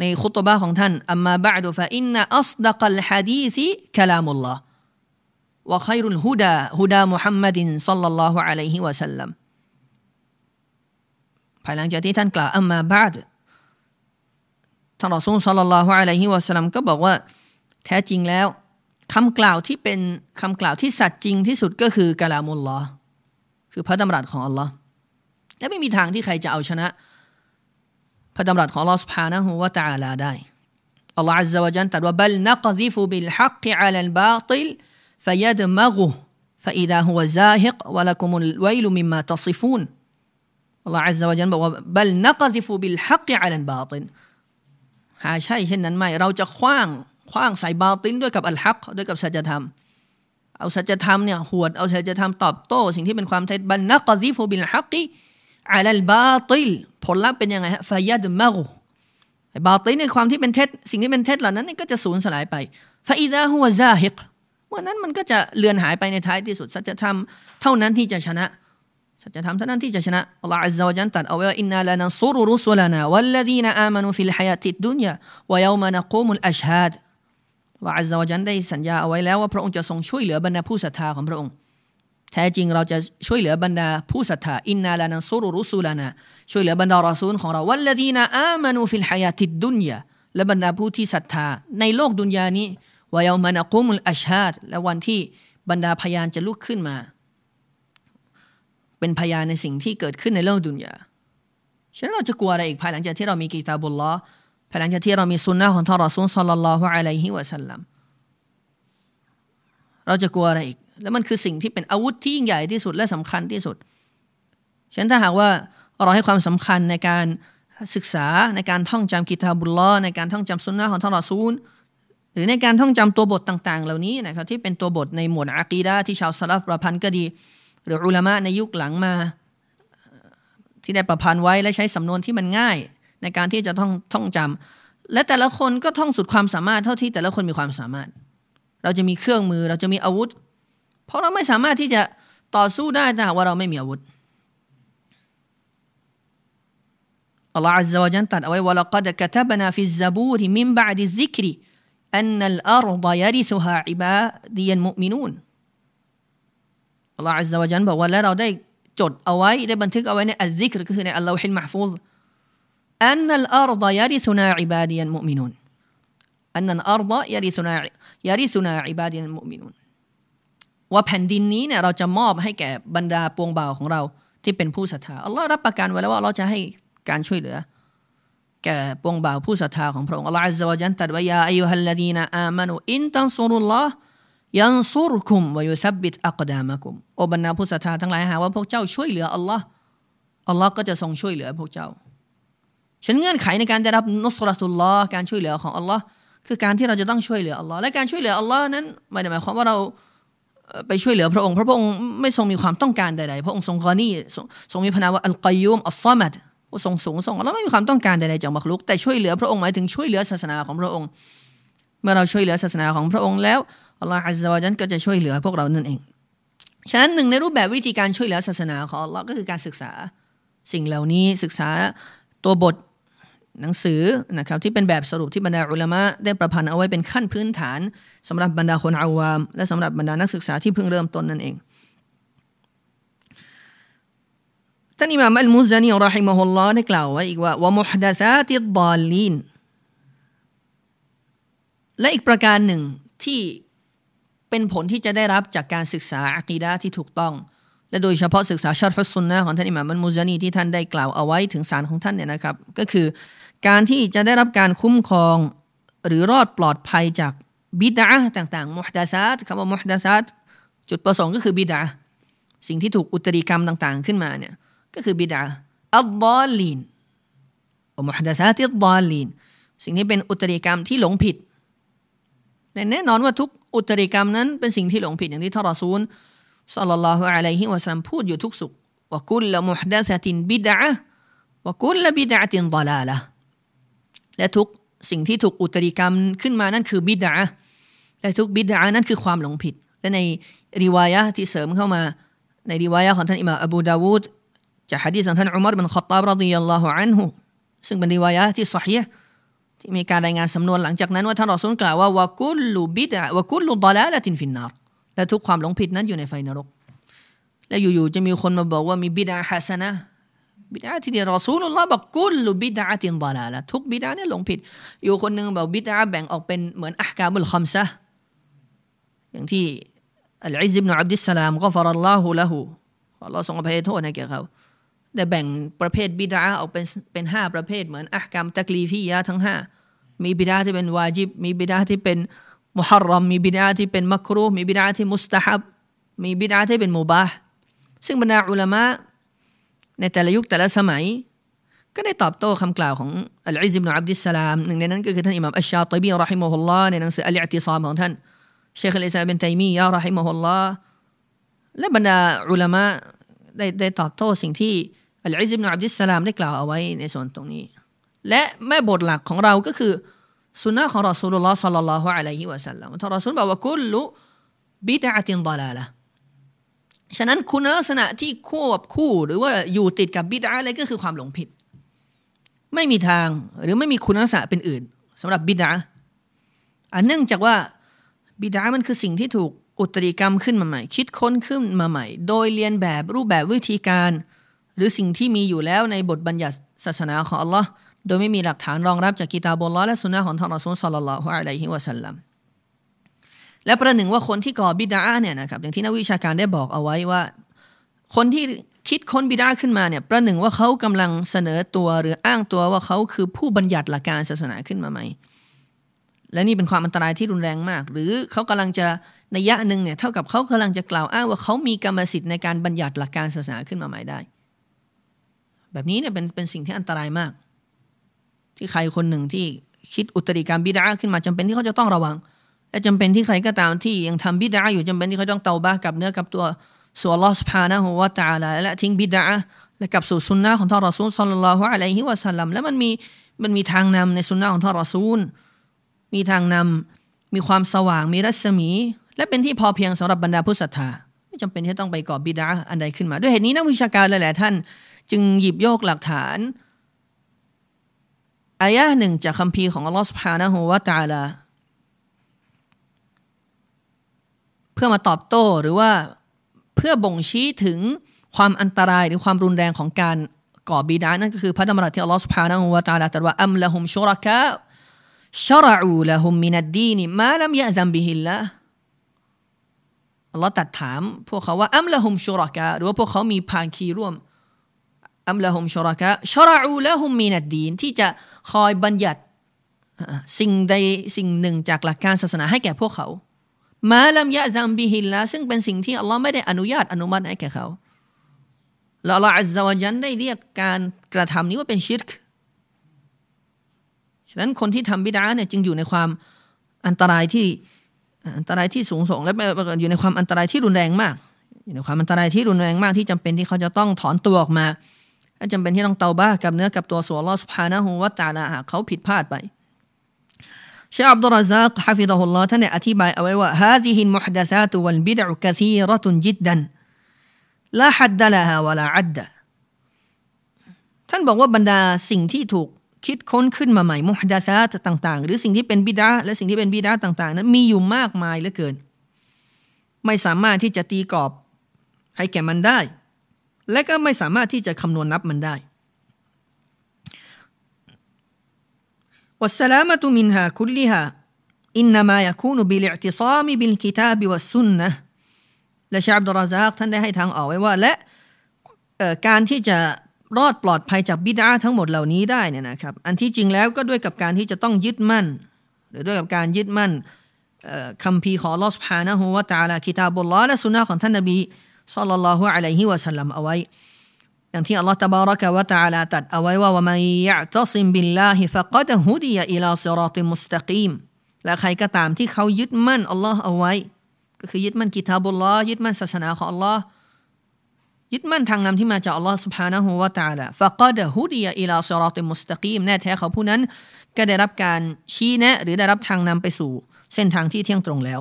ในคุตบะของท่านอัมมาบะดุฟะอินนะอัสดักัลฮะดีซิคลามุลลอฮ์วะขัยรุลฮุดาฮุดามุฮัมมัดินสัลลัลลอฮุอะลัยฮิวะสัลลัมภายหลังจากที่ท่านกล่าวอัมมาบะดท่านรอซูลสัลลัลลอฮุอะลัยฮิวะสัลลัมก็บอกว่า แท้จริงแล้วคำกล่าวที่เป็นคำกล่าวที่สัตย์จริงที่สุดก็คือกะลามุลลอฮ์ คือพระดำรัสของอัลลอฮ์และไม่มีทางที่ใครจะเอาชนะ พระดำรัสของอัลลอฮ์ سبحانه และ تعالى ได้อัลลอฮ์ عز وجل ตรัสว่า بل نقذف بالحق على الباطل فيدمغه فإذا هو زاهق ولكم الويل مما تصفون อัลลอฮ์ عز وجل บอกว่า بل نقذف بالحق على الباطل หาใช่เช่นนั้นไม่เราจะคว้างคว้างใส่บาตินด้วยกับอัลฮักด้วยกับสัจธรรม เอาสัจธรรมเนี่ยหวดเอาสัจธรรมตอบโต้ สิ่งที่เป็นความเท็จبل نقذف بالحق على الباطلผลลัพธ์เป็นยังไงฮะفيدمغه باطل ในความที่เป็นเท็จสิ่งที่เป็นเท็จเหล่านั้นก็จะสูญสลายไปفإذا هو زاهق เมื่อนั้นมันก็จะเลือนหายไปในท้ายที่สุดสัจธรรมเท่านั้นที่จะชนะสัจธรรมเท่านั้นที่จะชนะอัลลอฮฺอัลลอฮฺจันตัดเอาไว้ว่าอินนาลานันซุรุรุสุลานาวัลลดีนอามานูฟิลฮายาติดดุนยาวะยามานะกูมุลอัชฮัด เราอัลลอฮฺจันได้สัญญาเอาไว้แล้วว่าพระองค์จะทรงช่วยเหลือบรรดาผู้ศรัทธาของพระองค์ แท้จริงเราจะช่วยเหลือบรรดาผู้ศรัทธาอินนาลานันซุรุรุสุลานาช่วยเหลือบรรดารอซูลของเราวัลลดีนอามานูฟิลฮายาติดดุนยาและบรรดาผู้ที่ศรัทธาในโลกดุนยานี้วายามานะกูมุลอัชฮัดและวันที่บรรดาพยานจะลุกขึ้นมา เป็นพยานในสิ่งที่เกิดขึ้นในโลกดุนยาฉะนั้นเราจะกลัวอะไรอีกภายหลังจากที่เรามีกีตาบุลลอ ภายหลังจากที่เรามีสุนนะของท่านรอซูลสัลลัลลอฮุอะลัยฮิวะสัลลัมเราจะกลัวอะไรอีก แล้วมันคือสิ่งที่เป็นอาวุธที่ยิ่งใหญ่ที่สุดและสำคัญที่สุดฉะนั้นถ้าหากว่าเราให้ความสำคัญในการศึกษาในการท่องจำกิตาบุลลอในการท่องจำสุนนะของท่านรอซูลหรือในการท่องจำตัวบทต่าง ๆ เหล่านี้นะครับที่เป็นตัวบทในหมวดอะกีดะที่ชาวสลับประพันธ์ก็ดี หรืออุลามะในยุคหลังมา ที่ได้ประพันธ์ไว้และใช้สำนวนที่มันง่าย ในการที่จะท่องท่องจำ และแต่ละคนก็ท่องสุดความสามารถเท่าที่แต่ละคนมีความสามารถ เราจะมีเครื่องมือเราจะมีอาวุธ เพราะเราไม่สามารถที่จะต่อสู้ได้ถ้าว่าเราไม่มีอาวุธอัลลอฮฺ عز وجل ตรัสเอาไว้ว่า لقد كتبنا في الزبور من بعد الذكر أن الأرض يرثها عبادي المؤمنون อัลลอฮฺอัลลอฮฺจันบอกว่าและเราได้จดเอาไว้ได้บันทึกเอาไว้ในอัลซิกรก็คือในอัลลอฮิลมะฟูซ อันนัลอาร์ดยาริสุนาอิบาดียันมุมินุนأن الأرض يرثها يرثها عبادي المؤمنونว่าแผ่นดินนี้เนี่ยเราจะมอบให้แก่บรรดาปวงบ่าวของเราที่เป็นผู้ศรัทธาอัลลอฮ์รับประกันไว้แล้วว่าเราจะให้การช่วยเหลือ แก่ปวงบ่าวผู้ศรัทธาของพระองค์อัลลอฮ์อัลลอฮฺจันตรัสว่าيا أيها الذين آمنوا إن تنصروا الله ينصركم ويثبت أقدامكمโอบรรดาผู้ศรัทธาทั้งหลายหากว่าพวกเจ้าช่วยเหลืออัลลอฮ์อัลลอฮ์ก็จะทรงช่วยเหลือพวกเจ้า ฉันเงื่อนไขในการได้รับนุสรตุลลอฮ์การช่วยเหลือของอัลลอฮ์คือการที่เราจะต้องช่วยเหลืออัลลอฮ์และการช่วยเหลืออัลลอฮ์นั้นไม่ได้หมายความว่าเราไปช่วยเหลือพระองค์พระองค์ไม่ทรงมีความต้องการใดๆ พระองค์ทรงกอนี่ทรงมีพนาว่าอัลกัยยุมอัลซามัดทรงสูงทรงอัลลอฮ์ไม่มีความต้องการใดๆจากมักลุก แต่ช่วยเหลือพระองค์หมายถึงช่วยเหลือศาสนาของพระองค์ เมื่อเราช่วยเหลือศาสนาของพระองค์แล้วอัลลอฮฺอัลลอฮฺนั้นก็จะช่วยเหลือพวกเรานั่นเอง ฉะนั้นหนึ่งในรูปแบบวิธีการช่วยเหลือศาสนาของอัลลอฮ์ก็คือการศึกษาสิ่งเหล่านี้ศึกษาตัวบท หนังสือนะครับที่เป็นแบบสรุปที่บรรดาอุลามะได้ประพันธ์เอาไว้เป็นขั้นพื้นฐานสำหรับบรรดาคนอาวาม และสำหรับบรรดานักศึกษาที่เพิ่งเริ่มต้นนั่นเองท่านอิมามอัลมุซานีรอฮิมะฮุลลอฮ์ได้กล่าวไว้อีกว่าวะมุฮดะซาติดดอลลีนและอีกประการหนึ่งที่เป็นผลที่จะได้รับจากการศึกษาอักีดะที่ถูกต้อง และโดยเฉพาะศึกษาشرح السنةของท่านอิหม่ามอัลมุซานีที่ท่านได้กล่าวเอาไว้ถึงสารของท่านเนี่ยนะครับ ก็คือ การที่จะได้รับการคุ้มครอง หรือรอดปลอดภัยจากบิดอะฮ์ต่างๆمحدثات คำว่า محدثاتจุดประสงค์ก็คือบิดอะฮ์สิ่งที่ถูกอุตริกรรมต่างๆ ขึ้นมาเนี่ยก็คือบิดอะฮ์ الضالين محدثات الضالينสิ่งนี้เป็นอุตริกรรมที่หลงผิดแน่นอนว่าทุกอุตริกรรมนั้นเป็นสิ่งที่หลงผิดอย่างที่ท่านรอซูลสัลลัลลอฮุอะลัยฮิวะสัลลัมพูดอยู่ทุกสุขว่ากุลละมุฮดะซะตินบิดะว่ากุลละบิดะตินดลาละ และทุกสิ่งที่ถูกอุตริกรรมขึ้นมานั่นคือบิดะและทุกบิดะนั้นคือความหลงผิด และในริวายะที่เสริมเข้ามาในริวายะของท่านอิมาอบูดาวูดจากฮะดีษของท่านอุมารบินขตตาบรดิยัลลอฮุอันฮุซึ่งเป็นริวายะที่สฮีที่มีการรายงานสำนวนหลังจากนั้นว่าท่านรอซูลกล่าวว่าوكل بدعة وكل ضلالة في النارและทุกความหลงผิดนั้นอยู่ในไฟนรก และอยู่ๆจะมีคนมาบอกว่ามีبدعة حسنة บิดอะฮ์ที่ดีรอซูลุลลอฮ์บอกكل بدعة ضلالةทุกบิดอะฮ์เนี่ยหลงผิด อยู่คนหนึ่งบอกบิดอะฮ์แบ่งออกเป็นเหมือนالأحكام الخمسةอย่างที่อัลอิซซิบนิอับดิสสลามก็غفر الله لهอัลลอฮ์ทรงอภัยโทษให้แก่เขาได้แบ่งประเภทบิดาออกเป็นเป็นห้าประเภท เหมือนอักกามตะกลีฟียะทั้งห้ามีบิดาที่เป็นวาจิบ มีบิดาที่เป็นมุฮัรรอมมีบิดาที่เป็นมักรูมีบิดาที่มุสตาฮับมีบิดาที่เป็นมุบาซึ่งบรรดาอุลามะ ในแต่ละยุคแต่ละสมัย ก็ได้ตอบโต้คำกล่าวของอัลอิซิบนอับดิสสลามหนึ่งในนั้นก็คือท่านอิหม่ามอัชชาติบีรอฮิมะฮุลลอฮ์ในหนังสืออัลอิติซามของท่านเชคอัลอิสลามเป็นไตมียะรอฮิมะฮุลลอฮ์และบรรดาอุลามะได้ได้ตอบโต้สิ่งที่อัลอิซิบนอับดิสสลามได้กล่าวเอาไว้ในส่วนตรงนี้ และแม่บทหลักของเราก็คือสุนนะของรอสูลุลลอฮ์สัลลัลลอฮุอะลัยฮิวะสัลลัมท่านรอสูลบอกว่ากุลลุบิดะตินดาลาละ ฉะนั้นคุณลักษณะที่ควบคู่หรือว่าอยู่ติดกับบิดาอะไรก็คือความหลงผิด ไม่มีทางหรือไม่มีคุณลักษณะเป็นอื่นสำหรับบิดาอันเนื่องจากว่าบิดามันคือสิ่งที่ถูกอุตริกรรมขึ้นมาใหม่ คิดค้นขึ้นมาใหม่ โดยเรียนแบบรูปแบบวิธีการ หรือสิ่งที่มีอยู่แล้วในบทบัญญัติศาสนาของอัลลอฮ์โดยไม่มีหลักฐานรองรับจากกิตาบุลลอฮ์และสุนนะของท่านอซูลสัลลัลลอฮุอะลัยฮิวะสัลลัม และประหนึ่งว่าคนที่ก่อบิดาเนี่ยนะครับอย่างที่นักวิชาการได้บอกเอาไว้ว่า คนที่คิดค้นบิดาขึ้นมาเนี่ยประหนึ่งว่าเขากำลังเสนอตัวหรืออ้างตัวว่าเขาคือผู้บัญญัติหลักการศาสนาขึ้นมาใหม่ และนี่เป็นความอันตรายที่รุนแรงมาก หรือเขากำลังจะในยะหนึ่งเนี่ยเท่ากับเขากำลังจะกล่าวอ้างว่าเขามีกรรมสิทธิ์ในการบัญญัติหลักการศาสนาขึ้นมาใหม่ได้ แบบนี้เนี่ยเป็นเป็นสิ่งที่อันตรายมาก ที่ใครคนหนึ่งที่คิดอุตริกรรมบิดาขึ้นมาจำเป็นที่เขาจะต้องระวัง และจำเป็นที่ใครก็ตามที่ยังทำบิดาอยู่จำเป็นที่เขาต้องเตาบ้ากับเนื้อกับตัวส่วนลอสพานะหัวตาละและทิ้งบิดาและกับสู่สุนนะของท่านรอซูลสัลลัลลอฮุอะลัยฮิวะสัลลัมและมันมีมันมีทางนำในสุนนะของท่านรอซูล มีทางนำมีความสว่างมีรัศมี และเป็นที่พอเพียงสำหรับบรรดาผู้ศรัทธาไม่จำเป็นที่ต้องไปก่อบิดาอันใดขึ้นมา ด้วยเหตุนี้นักวิชาการหลายๆท่าน จึงหยิบโยกหลักฐานอายะหนึ่งจากคัมภีร์ของอัลลอฮฺสุบฮานะฮูวะตาลา เพื่อมาตอบโต้หรือว่าเพื่อบ่งชี้ถึงความอันตรายหรือความรุนแรงของการก่อบิดอะฮ์นั่นก็คือพระดำรัสที่อัลลอฮฺسبحانه وتعالىตรัสว่าأم لهم شركاء شرعوا لهم من الدين ما لم يأذن به اللهอัลลอฮ์ตรัสถาม พวกเขาว่าأم لهم شركاءหรือว่าพวกเขามีภาคีร่วมأم لهم شركاء شرعوا لهم من الدينที่จะคอยบัญญัติสิ่งใดสิ่งหนึ่งจากหลักการศาสนาให้แก่พวกเขา ما لم يأذن به اللهซึ่งเป็นสิ่งที่อัลลอฮ์ไม่ได้อนุญาตอนุมัติให้แก่เขาแล้วอัลลอฮ์อัลลอฮฺจันได้เรียกการกระทำนี้ว่าเป็นชิรกฉะนั้นคนที่ทำบิดาเนี่ยจึงอยู่ในความอันตรายที่อันตรายที่สูงส่งและอยู่ในความอันตรายที่รุนแรงมาก อยู่ในความอันตรายที่รุนแรงมากที่จำเป็นที่เขาจะต้องถอนตัวออกมาและจำเป็นที่ต้องเตาบ้ากับเนื้อกับตัวส่วนลอสุภานะฮูวะตาลาหากเขาผิดพลาดไป ชาอับดุลราซักฮะฟิดะฮุลลอฮ์ท่านได้อธิบายเอาไว้ว่าฮาซิฮินมุฮดะซาตุวัลบิดะกะซีรตุนจิดดันลาฮัดดะลาฮาวะลาอัดดะท่านบอกว่าบรรดาสิ่งที่ถูกคิดค้นขึ้นมาใหม่มุฮดะซาตต่าง ๆ หรือสิ่งที่เป็นบิดาและสิ่งที่เป็นบิดาต่าง ๆ นั้นมีอยู่มากมายเหลือเกิน ไม่สามารถที่จะตีกรอบให้แก่มันได้ และก็ไม่สามารถที่จะคำนวณนับมันได้ والسلامة منها كلها إنما يكون بالاعتصام بالكتاب والسنة และชาอับดุลราซักท่านได้ให้ทางออกไว้ว่า และการที่จะรอดปลอดภัยจากบิดาทั้งหมดเหล่านี้ได้เนี่ยนะครับ อันที่จริงแล้วก็ด้วยกับการที่จะต้องยึดมั่น หรือด้วยกับการยึดมั่นคำพีของลอสพานะฮูวะตาลาคิตาบุลลอฮ์และสุนนะของท่านนบีสัลลัลลอฮุอะลัยฮิวะสัลลัมเอาไว้ อย่างที่อัลลอฮฺตบารักวะตาลาตัดเอาไว้ว่าว่ามันยะตัซิมบิลลาฮิฟะกัดฮุดียอิลาซิรอติมุสตะกีมและใครก็ตามที่เขายึดมั่นอัลลอฮ์เอาไว้ ก็คือยึดมั่นกิตาบุลลอฮ์ยึดมั่นศาสนาของอัลลอฮ์ยึดมั่นทางนำที่มาจากอัลลอฮ์ سبحانه และ تعالى ฟะกัดฮุดียอิลาซิรอติมุสตะกีมแน่แท้เขาผู้นั้นก็ได้รับการชี้แนะ หรือได้รับทางนำไปสู่ เส้นทางที่เที่ยงตรงแล้ว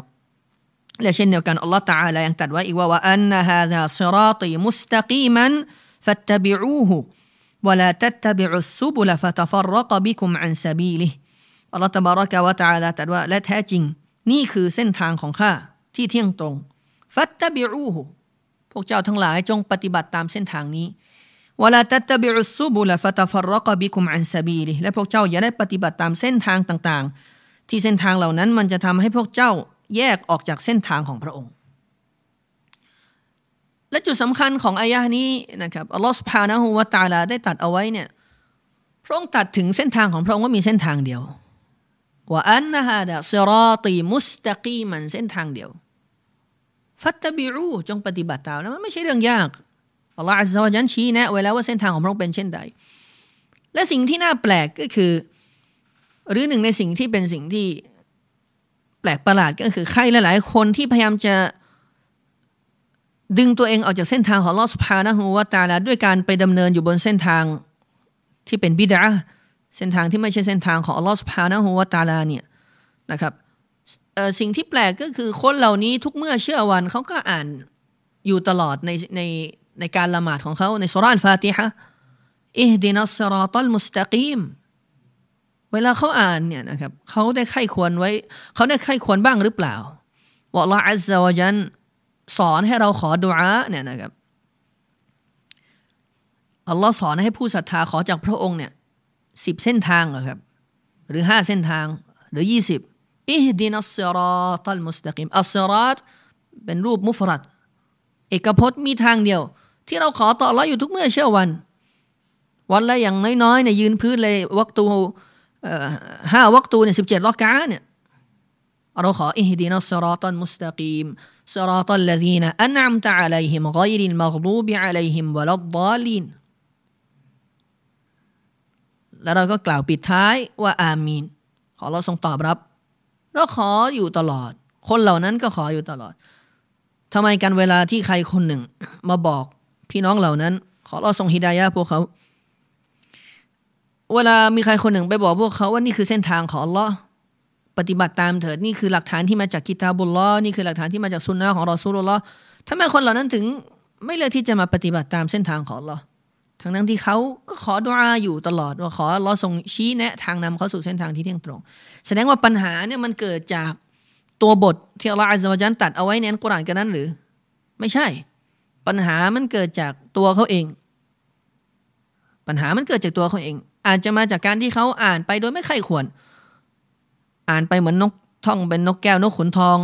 และเช่นเดียวกันอัลลอฮ์ تعالى ยังตัดไว้อีกว่าว่าอันนะฮะดาซิรอติมุสตะกีมัน فاتبعوه ولا تتبعوا السبل فتفرق بكم عن سبيله อัลลอฮฺตบารักะวะตาลาตรัสว่าและแท้จริง นี่คือเส้นทางของข้าที่เที่ยงตรงฟัตตบิอูหูพวกเจ้าทั้งหลายจงปฏิบัติตามเส้นทางนี้ วลาตัตบิอุสุบุลฟะตฟรรกบิคุมอันซาบีลิและพวกเจ้าอย่าได้ปฏิบัติตามเส้นทางต่างๆ ที่เส้นทางเหล่านั้นมันจะทำให้พวกเจ้าแยกออกจากเส้นทางของพระองค์ และจุดสำคัญของอายะนี้นะครับอัลลอฮฺสุบฮานะฮูวะตาลาได้ตัดเอาไว้เนี่ยพระองค์ตัดถึงเส้นทางของพระองค์ว่ามีเส้นทางเดียวว่าอันนะฮะดะซิรอตีมุสตะกีมันเส้นทางเดียวฟัตตบิรูจงปฏิบัติตามแล้วมันไม่ใช่เรื่องยากอัลลอฮฺอัลลอฮฺยันชี้แนะไว้แล้วว่าเส้นทางของพระองค์เป็นเช่นใด และสิ่งที่น่าแปลกก็คือ หรือหนึ่งในสิ่งที่เป็นสิ่งที่แปลกประหลาดก็คือใครหลาย ๆ คนที่พยายามจะ ดึงตัวเองออกจากเส้นทางของลอสพานะฮูวาตาลาด้วยการไปดำเนินอยู่บนเส้นทางที่เป็นบิดาเส้นทางที่ไม่ใช่เส้นทางของลอสพานะฮูวาตาลาเนี่ยนะครับสิ่งที่แปลกก็คือคนเหล่านี้ทุกเมื่อเชื่อวันเขาก็อ่านอยู่ตลอดในในในการละหมาดของเขาในสุรานฟาติฮะอิฮดินัสรอตัลมุสตะกีมเวลาเขาอ่านเนี่ยนะครับเขาได้ไข้ควรไว้เขาได้ไข้ควรบ้างหรือเปล่าว่าละอัลลอฮฺจัน สอนให้เราขอดุอาเนี่ยนะครับอัลลอฮ์สอนให้ผู้ศรัทธาขอจากพระองค์เนี่ยสิบเส้นทางเหรอครับ หรือห้าเส้นทางหรือยี่สิบاهدنا الصراط المستقيم الصراطเป็นรูปمفردเอกพจน์มีทางเดียว ที่เราขอต่อเราอยู่ทุกเมื่อเช้าวัน วันละอย่างน้อยๆเนี่ยยืนพื้นเลยวักตูห้าวักตูเนี่ยสิบเจ็ดร็อกอะฮ์เนี่ย เราขอاهدنا الصراط المستقيم صراط الذين أنعمت عليهم غير المغضوب عليهم ولا الضالينแล้วเราก็กล่าวปิดท้ายว่าอามีน ขอเราทรงตอบรับ เราขออยู่ตลอด คนเหล่านั้นก็ขออยู่ตลอดทำไมกันเวลาที่ใครคนหนึ่ง มาบอกพี่น้องเหล่านั้น ขอเราทรงฮิดายะพวกเขา เวลามีใครคนหนึ่งไปบอกพวกเขาว่านี่คือเส้นทางของอัลลอ ปฏิบัติตามเถิดนี่คือหลักฐานที่มาจากกิตาบุลลอนี่คือหลักฐานที่มาจากสุนนะของรอซูลุลลอฮ์ทำไมคนเหล่านั้นถึงไม่เลือกที่จะมาปฏิบัติตามเส้นทางของเราทั้งนั้นที่เขาก็ขอดุอาอยู่ตลอดว่าขอเราส่งชี้แนะทางนำเขาสู่เส้นทางที่เที่ยงตรง แสดงว่าปัญหาเนี่ยมันเกิดจากตัวบทที่อัลลอฮฺอัลลอฮฺจันตัดเอาไว้ในอัลกุรอานกันนั้นหรือ ไม่ใช่ ปัญหามันเกิดจากตัวเขาเอง ปัญหามันเกิดจากตัวเขาเอง อาจจะมาจากการที่เขาอ่านไปโดยไม่ใครควร อ่านไปเหมือนนกท่องเป็นนกแก้วนกขุนทอง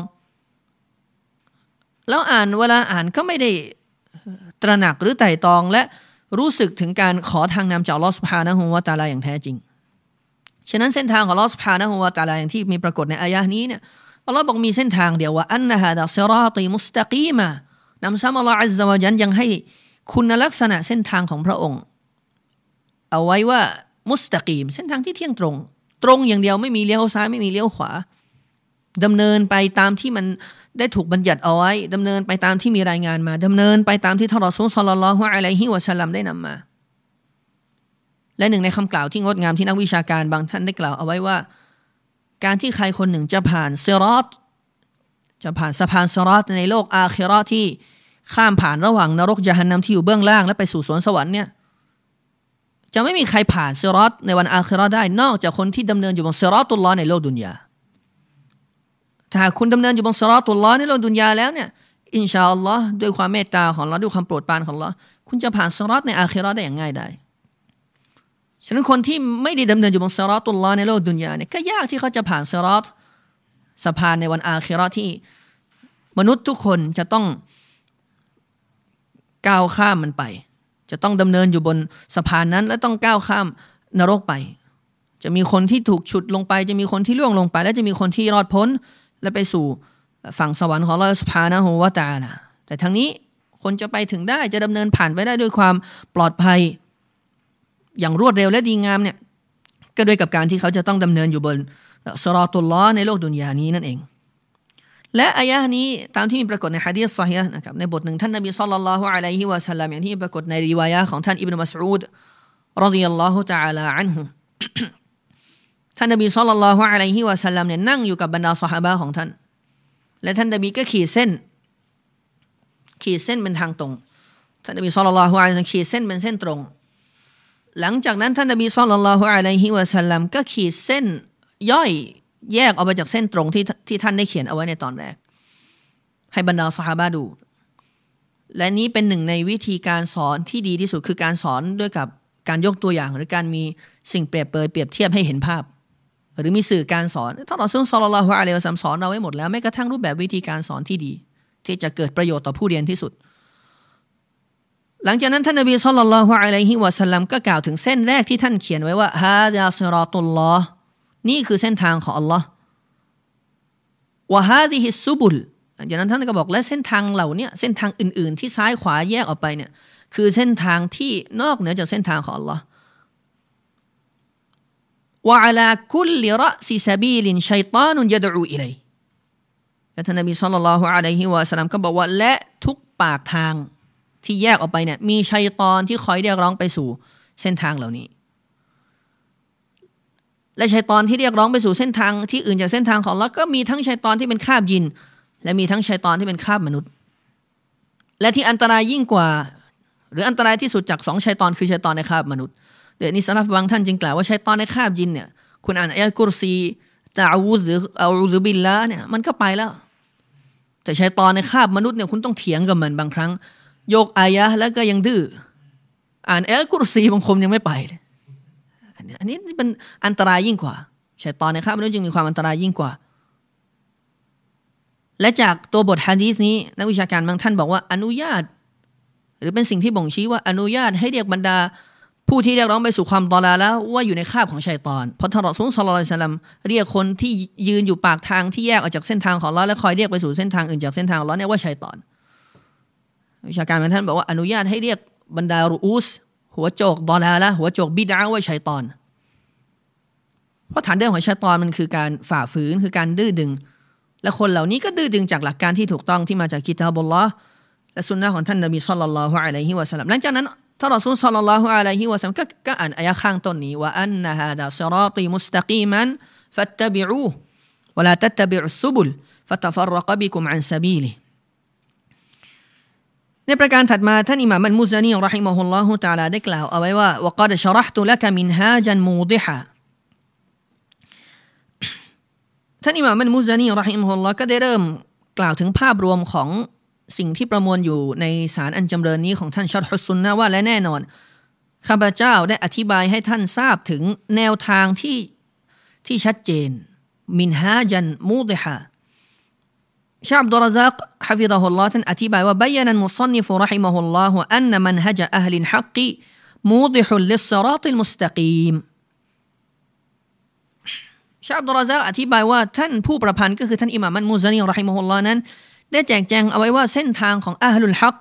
แล้วอ่านเวลาอ่านก็ไม่ได้ตระหนักหรือไต่ตองและรู้สึกถึงการขอทางนำจากลอสพานะฮูวาตาลาอย่างแท้จริง ฉะนั้นเส้นทางของลอสพานะฮูวาตาลาอย่างที่มีปรากฏในอายะนี้เนี่ยอัลลอฮ์บอกมีเส้นทางเดียวว่าอันนะฮะดะซิราตีมุสตะกีมานำซ้ำอัลลอฮ์อัลลอฮ์ยันยังให้คุณลักษณะเส้นทางของพระองค์ เอาไว้ว่ามุสตะกีม เส้นทางที่เที่ยงตรง ตรงอย่างเดียวไม่มีเลี้ยวซ้ายไม่มีเลี้ยวขวาดำเนินไปตามที่มันได้ถูกบัญญัติเอาไว้ดำเนินไปตามที่มีรายงานมาดำเนินไปตามที่ท่านรอซูลสลลัลฮุอะลัยฮิวะสัลลัมได้นำมา และหนึ่งในคำกล่าวที่งดงามที่นักวิชาการบางท่านได้กล่าวเอาไว้ว่า การที่ใครคนหนึ่งจะผ่านเซรอตจะผ่านสะพานเซรอตในโลกอาคิรอที่ข้ามผ่านระหว่างนรกยะฮันนำที่อยู่เบื้องล่าง และไปสู่สวนสวรรค์เนี่ย จะไม่มีใครผ่านเซรอตในวันอาคิรอได้ นอกจากคนที่ดำเนินอยู่บนเซรอตุลลอฮ์ในโลกดุนยาถ้าคุณดำเนินอยู่บนสลาตุลลอฮ์ในโลกดุนยาแล้วเนี่ยอินชาอัลลอฮ์ด้วยความเมตตาของเราด้วยความโปรดปรานของเราคุณจะผ่านสลาตในอาคิรอได้อย่างง่ายได้ฉะนั้นคนที่ไม่ได้ดำเนินอยู่บนสลาตุลลอฮ์ในโลกดุนยาเนี่ยก็ยากที่เขาจะผ่านสลาตสะพานในวันอาคิรอที่มนุษย์ทุกคนจะต้องก้าวข้ามมันไป จะต้องดำเนินอยู่บนสะพานนั้น และต้องก้าวข้ามนรกไป จะมีคนที่ถูกฉุดลงไป จะมีคนที่ล่วงลงไป และจะมีคนที่รอดพ้น และไปสู่ฝั่งสวรรค์ของเราสภานะฮูวาตาละแต่ทั้งนี้คนจะไปถึงได้จะดำเนินผ่านไปได้ด้วยความปลอดภัย อย่างรวดเร็วและดีงามเนี่ยก็ด้วยกับการที่เขาจะต้องดำเนินอยู่บนสรอตุลลอในโลกดุนยานี้นั่นเอง และอายะนี้ตามที่มีปรากฏในฮะดีษซอฮีนะครับในบทหนึ่งท่านนบีสัลลัลลอฮุอะลัยฮิวะสัลลัมอย่างที่ปรากฏในรีวายะของท่านอิบนุมัสอูดรดิยัลลอฮุตะอาลาอันฮุท่านนบีสุลต่านละฮ์อะลัยฮิวะสัลลัมเนี่ยนั่งอยู่กับบรรดาสหายของท่าน และท่านนบีก็ขีดเส้น ขีดเส้นเป็นทางตรง ท่านนบีสุลต่านละฮ์อะลัยฮิขีดเส้นเป็นเส้นตรง หลังจากนั้นท่านนบีสุลต่านละฮ์อะลัยฮิวะสัลลัมก็ขีดเส้นย่อย แยกออกไปจากเส้นตรงที่ที่ท่านได้เขียนเอาไว้ในตอนแรก ให้บรรดาสหายดู และนี้เป็นหนึ่งในวิธีการสอนที่ดีที่สุดคือการสอนด้วยกับการยกตัวอย่างหรือการมีสิ่งเปรียบเปรยเปรียบเทียบให้เห็นภาพ หรือมีสื่อการสอนถ้าเราซึ่งซอลลัลลอฮุอะลัยฮิวะซัมสอนเราไว้หมดแล้วแม้กระทั่งรูปแบบวิธีการสอนที่ดี ที่จะเกิดประโยชน์ต่อผู้เรียนที่สุด หลังจากนั้นท่านนบีสุลต่านละฮ์อะลัยฮิวะสัลลัมก็กล่าวถึงเส้นแรกที่ท่านเขียนไว้ว่าฮาดาซิรอตุลลอฮ์ นี่คือเส้นทางของอัลลอฮ์วะฮาดิฮิซุบุลลังจากนั้นท่านก็บอกและเส้นทางเหล่านี้เส้นทางอื่น ๆ ที่ซ้ายขวาแยกออกไปเนี่ยคือเส้นทางที่นอกเหนือจากเส้นทางของ Allah วะอัลาคุลลิรซิซาบีลินชัยตานุยดูอิเลยและท่านนบีสุลต่านละฮ์อะลัยฮิวะสัลลัมก็บอกว่าและทุกปากทางที่แยกออกไปเนี่ยมีชัยตอนที่คอยเรียกร้องไปสู่เส้นทางเหล่านี้ และชัยตอนที่เรียกร้องไปสู่เส้นทางที่อื่นจากเส้นทางของเราก็มีทั้งชัยตอนที่เป็นคาบยิน และมีทั้งชัยตอนที่เป็นคาบมนุษย์ และที่อันตรายยิ่งกว่า หรืออันตรายที่สุดจากสองชัยตอนคือชัยตอนในคาบมนุษย์เดี๋ยวนี้สนับบางท่านจึงกล่าวว่าชัยตอนในคาบยินเนี่ยคุณอ่านอายะกุรซีตาอูหรืออาอูบิลละเนี่ยมันก็ไปแล้ว แต่ชัยตอนในคาบมนุษย์เนี่ยคุณต้องเถียงกับมันบางครั้ง โยกอายะแล้วก็ยังดื้ออ่านอายะกุรซีบางคมยังไม่ไป อันนี้เป็นอันตรายยิ่งกว่าชัยตอนในคาบมนุษย์จึงมีความอันตรายยิ่งกว่า และจากตัวบทฮะดีษนี้นักวิชาการบางท่านบอกว่าอนุญาต หรือเป็นสิ่งที่บ่งชี้ว่าอนุญาตให้เรียกบรรดา ผู้ที่เรียกร้องไปสู่ความตอลาแล้วว่าอยู่ในคาบของชัยตอนเพราะทารอซุลสลลัลสลัมเรียกคนที่ยืนอยู่ปากทางที่แยกออกจากเส้นทางของเราและคอยเรียกไปสู่เส้นทางอื่นจากเส้นทางเราเนี่ยว่าชัยตอน วิชาการบางท่านบอกว่าอนุญาตให้เรียกบรรดารูอุสหัวโจกตอลาละหัวโจกบิดาว่าชัยตอน เพราะฐานเดิมของชัยตอนมันคือการฝ่าฝืนคือการดื้อดึง และคนเหล่านี้ก็ดื้อดึงจากหลักการที่ถูกต้องที่มาจากกิตาบุลลอและสุนนะของท่านนบีสุลต่านละฮ์อะลัยฮิวะสัลลัมหลังจากนั้นท่านรอซูลสุลต่านละฮ์อะลัยฮิวะสัลลัมก็อ่านอายะข้างต้นนี้ว่าอันนะฮะดาซิราตีมุสตะกีมันฟัตตบิอูวะลาตัตตบิอุซุบุลฟัตฟรกบิกุมอันซาบีลิในประการถัดมาท่านอิหม่ามอัลมุซานีรอฮิมะฮุลลอฮุตะอาลาได้กล่าวเอาไว้ว่าวะกดชรห์ตุละกมินฮาจันมูดิฮะ ท่านอิหม่ามมันมุซานีรอฮิมฮุลลอก็ได้เริ่มกล่าวถึงภาพรวมของสิ่งที่ประมวลอยู่ในสารอันจำเริญนี้ของท่านชัดฮุสุนนะว่าและแน่นอนข้าพเจ้าได้อธิบายให้ท่านทราบถึงแนวทางที่ที่ชัดเจน منهاجا موضحا ชัยคฺอับดุลรอซซาก حفظه اللهท่านอธิบายว่าบยันมุซันนิฟุรหิมะฮุลลอฮ์อันนมันฮะจอัลลินฮักกีมูดิฮุลลิสซราติลมุสตะกีม ชาบดุลรซักอธิบายว่าท่านผู้ประพันธ์ก็คือท่านอิหม่ามันมูซานีรอฮิมฮุลลอฮ์นั้น ได้แจกแจงเอาไว้ว่าเส้นทางของأهل الحق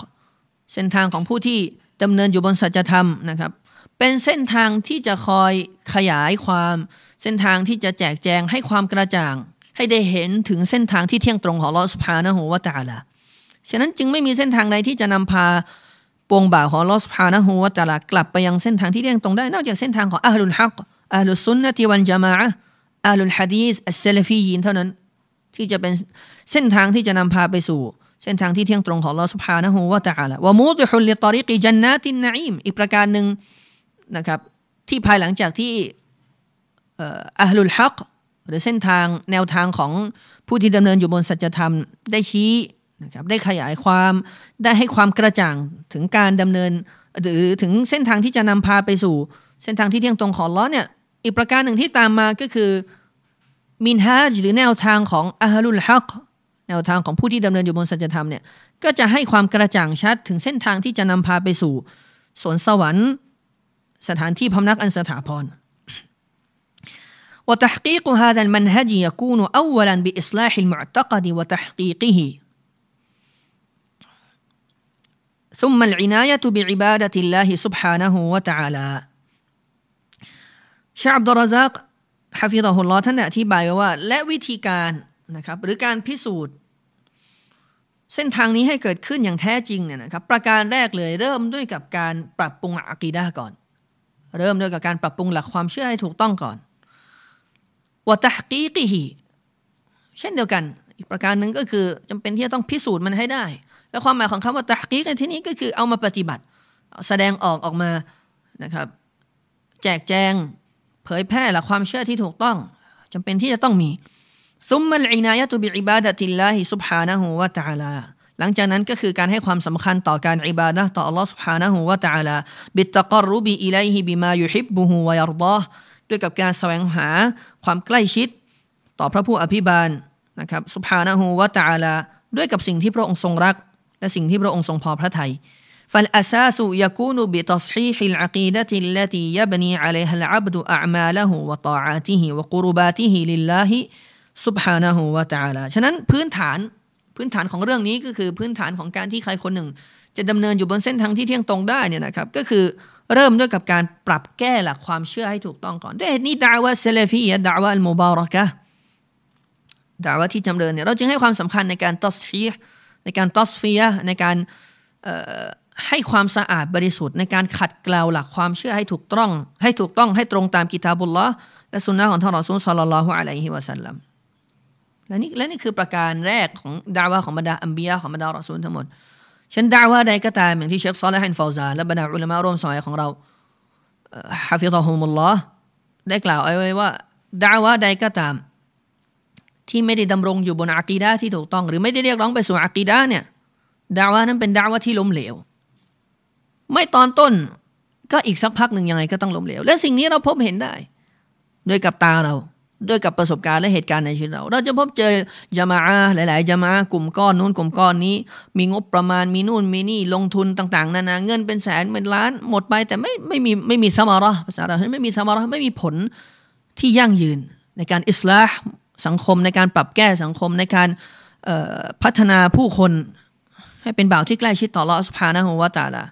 เส้นทางของผู้ที่ดำเนินอยู่บนสัจธรรมนะครับ เป็นเส้นทางที่จะคอยขยายความ เส้นทางที่จะแจกแจงให้ความกระจ่าง ให้ได้เห็นถึงเส้นทางที่เที่ยงตรงของลอสุภานะฮูวะตาลาฉะนั้นจึงไม่มีเส้นทางใดที่จะนำพาปวงบ่าวของลอสุภานะฮูวะตาลากลับไปยังเส้นทางที่เที่ยงตรงได้ นอกจากเส้นทางของอัลลุลฮักอัลลุซุนนะติวันจามะ อัลลุลฮะดีษอัสซลฟียินเท่านั้น ที่จะเป็นเส้นทางที่จะนำพาไปสู่เส้นทางที่เที่ยงตรงของลอสุภานะฮูวะตะอาลาวะมูดิฮุลลิตอริกิจันนาตินนาอิมอีกประการหนึ่งนะครับที่ภายหลังจากที่อัลลุลฮักหรือเส้นทางแนวทางของผู้ที่ดำเนินอยู่บนสัจธรรมได้ชี้นะครับได้ขยายความได้ให้ความกระจ่างถึงการดำเนิน หรือถึงเส้นทางที่จะนำพาไปสู่ เส้นทางที่เที่ยงตรงของล้อเนี่ยอีกประการหนึ่งที่ตามมาก็คือมินฮาจหรือแนวทางของอัลลุลฮักแนวทางของผู้ที่ดำเนินอยู่บนสัจธรรมเนี่ยก็จะให้ความกระจ่างชัดถึงเส้นทางที่จะนำพาไปสู่สวนสวรรค์ สถานที่พำนักอันสถาพร وتحقيق هذا المنهج يكون أولا بإصلاح المعتقد وتحقيقه ثم العناية بعبادة الله سبحانه وتعالى ชาอับดุลรซักฮะฟิดะฮุลลอท่านอธิบายว่า และวิธีการนะครับหรือการพิสูจน์ เส้นทางนี้ให้เกิดขึ้นอย่างแท้จริงเนี่ยนะครับประการแรกเลยเริ่มด้วยกับการปรับปรุงอะกีดะก่อน เริ่มด้วยกับการปรับปรุงหลักความเชื่อให้ถูกต้องก่อนวะตะกีกิฮีเช่นเดียวกัน อีกประการหนึ่งก็คือจำเป็นที่จะต้องพิสูจน์มันให้ได้ และความหมายของคำว่าตะกีกในที่นี้ก็คือเอามาปฏิบัติ แสดงออกออกมานะครับ แจกแจง ผยแพร่หลักความเชื่อที่ถูกต้องจำเป็นที่จะต้องมีซุมมัลอินายะตุบิอิบาดะติลลาฮิซุบฮานะฮูวะตะอาลา หลังจากนั้นก็คือการให้ความสำคัญต่อการอิบาดะต่อ Allah سبحانه และ تعالى บิตตะกรุบิอิลัยฮิบิมายุฮิบบุฮูวะยารดอด้วยกับการแสวงหาความใกล้ชิด ต่อพระผู้อภิบาลนะครับ سبحانه และ تعالى ด้วยกับสิ่งที่พระองค์ทรงรัก และสิ่งที่พระองค์ทรงพอพระทัย فالأساس يكون بتصحيح العقيدة التي يبني عليها العبد أعماله وطاعاته وقرباته لله سبحانه وتعالى ฉะนั้นพื้นฐานพื้นฐานของเรื่องนี้ก็คือพื้นฐานของการที่ใครคนหนึ่ง จะดำเนินอยู่บนเส้นทางที่เที่ยงตรงได้เนี่ยนะครับก็คือเริ่มด้วยกับการปรับแก้หลักความเชื่อให้ถูกต้องก่อนด้วยเหตุนี้ดาวะเซเลฟียดาวะอัลมุบารักะดาวะที่จำเริญเนี่ยเราจึงให้ความสำคัญในการตัสฮีในการตัสฟียในการ ให้ความสะอาดบริสุทธิ์ในการขัดเกลาหลักความเชื่อให้ถูกต้อง ให้ถูกต้องให้ตรงตามกิตาบุลละและสุนนะของท่านรอซูลสัลลัลลอฮุอะลัยฮิวะสัลลัมและนี่และนี่คือประการแรกของดาวะของบรรดาอัมบียะของบรรดารอซูลทั้งหมดฉันดาวะใดก็ตามอย่างที่เชคซอลและฮันฟาวซาและบรรดาอุลามะร่วมสมัยของเราฮะฟิซะฮุมุลลอฮ์ได้กล่าวเอาไว้ว่าดาวะใดก็ตาม ที่ไม่ได้ดำรงอยู่บนอากีดะที่ถูกต้อง หรือไม่ได้เรียกร้องไปสู่อากีดะเนี่ยดาวะนั้นเป็นดาวะที่ล้มเหลว ไม่ตอนต้นก็อีกสักพักหนึ่งยังไงก็ต้องล้มเหลว และสิ่งนี้เราพบเห็นได้ ด้วยกับตาเรา ด้วยกับประสบการณ์และเหตุการณ์ในชีวิตเรา เราจะพบเจอจามาหลาย ๆจามากลุ่มก้อนนู้นกลุ่มก้อนนี้ มีงบประมาณมีนู่นมีนี่ลงทุนต่าง ๆ นานาเงินเป็นแสนเป็นล้านหมดไป แต่ไม่ไม่มีไม่มีสมาระภาษาเราไม่มีสมาระไม่มีผลที่ยั่งยืนในการอิสลามสังคมในการปรับแก้สังคมในการพัฒนาผู้คนให้เป็นบ่าวที่ใกล้ชิดต่อลอสพานะฮุวาตาลา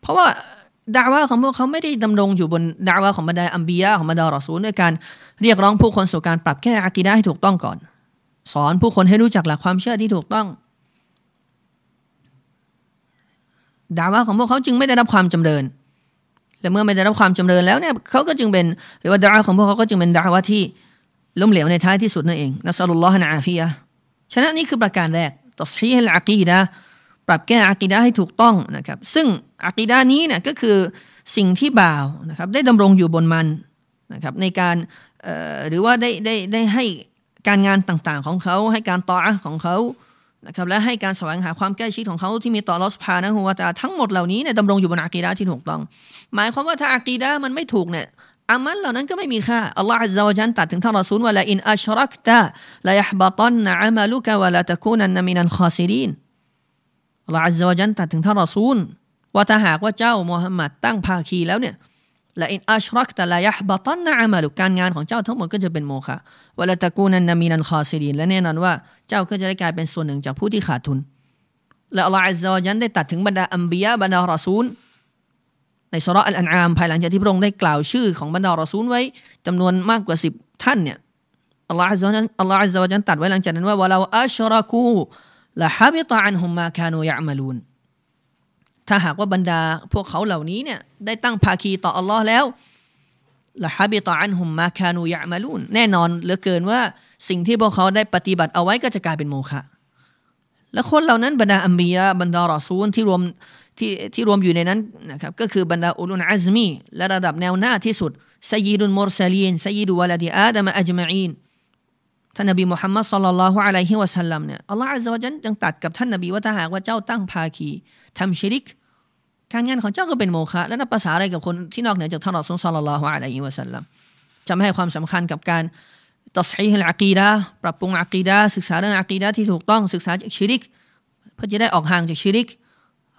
เพราะว่าดาวะของพวกเขาไม่ได้ดำรงอยู่บนดาวะของบรรดาอัมบียะของบรรดารอซูลด้วยการเรียกร้องผู้คนสู่การปรับแก้อากีดะให้ถูกต้องก่อน สอนผู้คนให้รู้จักหลักความเชื่อที่ถูกต้องดาวะของพวกเขาจึงไม่ได้รับความจำเริญ และเมื่อไม่ได้รับความจำเริญแล้วเนี่ยเขาก็จึงเป็นหรือว่าดาวะของพวกเขาก็จึงเป็นดาวะที่ล้มเหลวในท้ายที่สุดนั่นเองนัสลุลลอฮฺนะอาฟียะฉะนั้นนี่คือประการแรกตัสฮีฮ์อัลอากีดะ ปรับแก้อากีดะให้ถูกต้องนะครับ ซึ่งอากีดะนี้เนี่ยก็คือสิ่งที่บ่าวนะครับได้ดำรงอยู่บนมันนะครับในการหรือว่าได้ได้ได้ให้การงานต่างๆของเขาให้การต่อของเขานะครับและให้การแสวงหาความใกล้ชิดของเขาที่มีต่อลอสพานะฮัวตาทั้งหมดเหล่านี้เนี่ยดำรงอยู่บนอากีดะที่ถูกต้อง หมายความว่าถ้าอากีดะมันไม่ถูกเนี่ยอามัลเหล่านั้นก็ไม่มีค่าอัลลอฮฺอัลลอฮฺจันตัดถึงท่านรอซูลว่าلئن أشركت ليحبطن عملك ولتكونن من الخاسرين อัลลอฮฺอัลลอฮฺจันตัดถึงท่านรอซูล ว่าถ้าหากว่าเจ้ามูฮัมหมัดตั้งภาคีแล้วเนี่ยلئن أشركت ليحبطن عملكการงานของเจ้าทั้งหมดก็จะเป็นโมฆะولتكونن من الخاسرينและแน่นอนว่าเจ้าก็จะได้กลายเป็นส่วนหนึ่งจากผู้ที่ขาดทุน และอัลลอฮฺอัลลอฮฺจันได้ตัดถึงบรรดาأنبياءบรรดารอซูลในสุรอัลอันอามภายหลังจากที่พระองค์ได้กล่าวชื่อของบรรดารอซูลไว้จำนวนมากกว่าสิบท่านเนี่ยอัลลอฮฺอัลลอฮฺอัลลอฮฺอัลลอฮฺจันตัดไว้หลังจากนั้นว่าวะลาอัชรักู ละฮับิตะอันฮุมมาคานูยะมาลูนถ้าหากว่าบรรดาพวกเขาเหล่านี้เนี่ยได้ตั้งภาคีต่ออัลลอฮ์แล้วละฮับิตอันหุมมาคานูยะมาลูนแน่นอนเหลือเกินว่าสิ่งที่พวกเขาได้ปฏิบัติเอาไว้ก็จะกลายเป็นโมฆะและคนเหล่านั้นบรรดาอัมบียะบรรดารอซูลที่รวมที่ที่รวมอยู่ในนั้นนะครับก็คือบรรดาอุลุนอัซมีและระดับแนวหน้าที่สุดไซยิดุลมุรซาลีนไซยิดุวะลาดีอาดัมอัจมาอีน ท่านนบีมุฮัมมัดสัลลัลลอฮุอะลัยฮิวะสัลลัมเนี่ยอัลลอฮฺอัลลอฮฺจังตัดกับท่านนบีว่าถ้าหากว่าเจ้าตั้งภาคีทำชิริก การงานของเจ้าก็เป็นโมฆะและนับภาษาอะไรกับคนที่นอกเหนือจากท่านอัลลอฮฺสัลลัลลอฮุอะลัยฮิวะสัลลัมจะไม่ให้ความสำคัญกับการตัสฮีฮ์อักีดะปรับปรุงอักีดะศึกษาเรื่องอักีดะที่ถูกต้องศึกษาจากชิริก เพื่อจะได้ออกห่างจากชิริก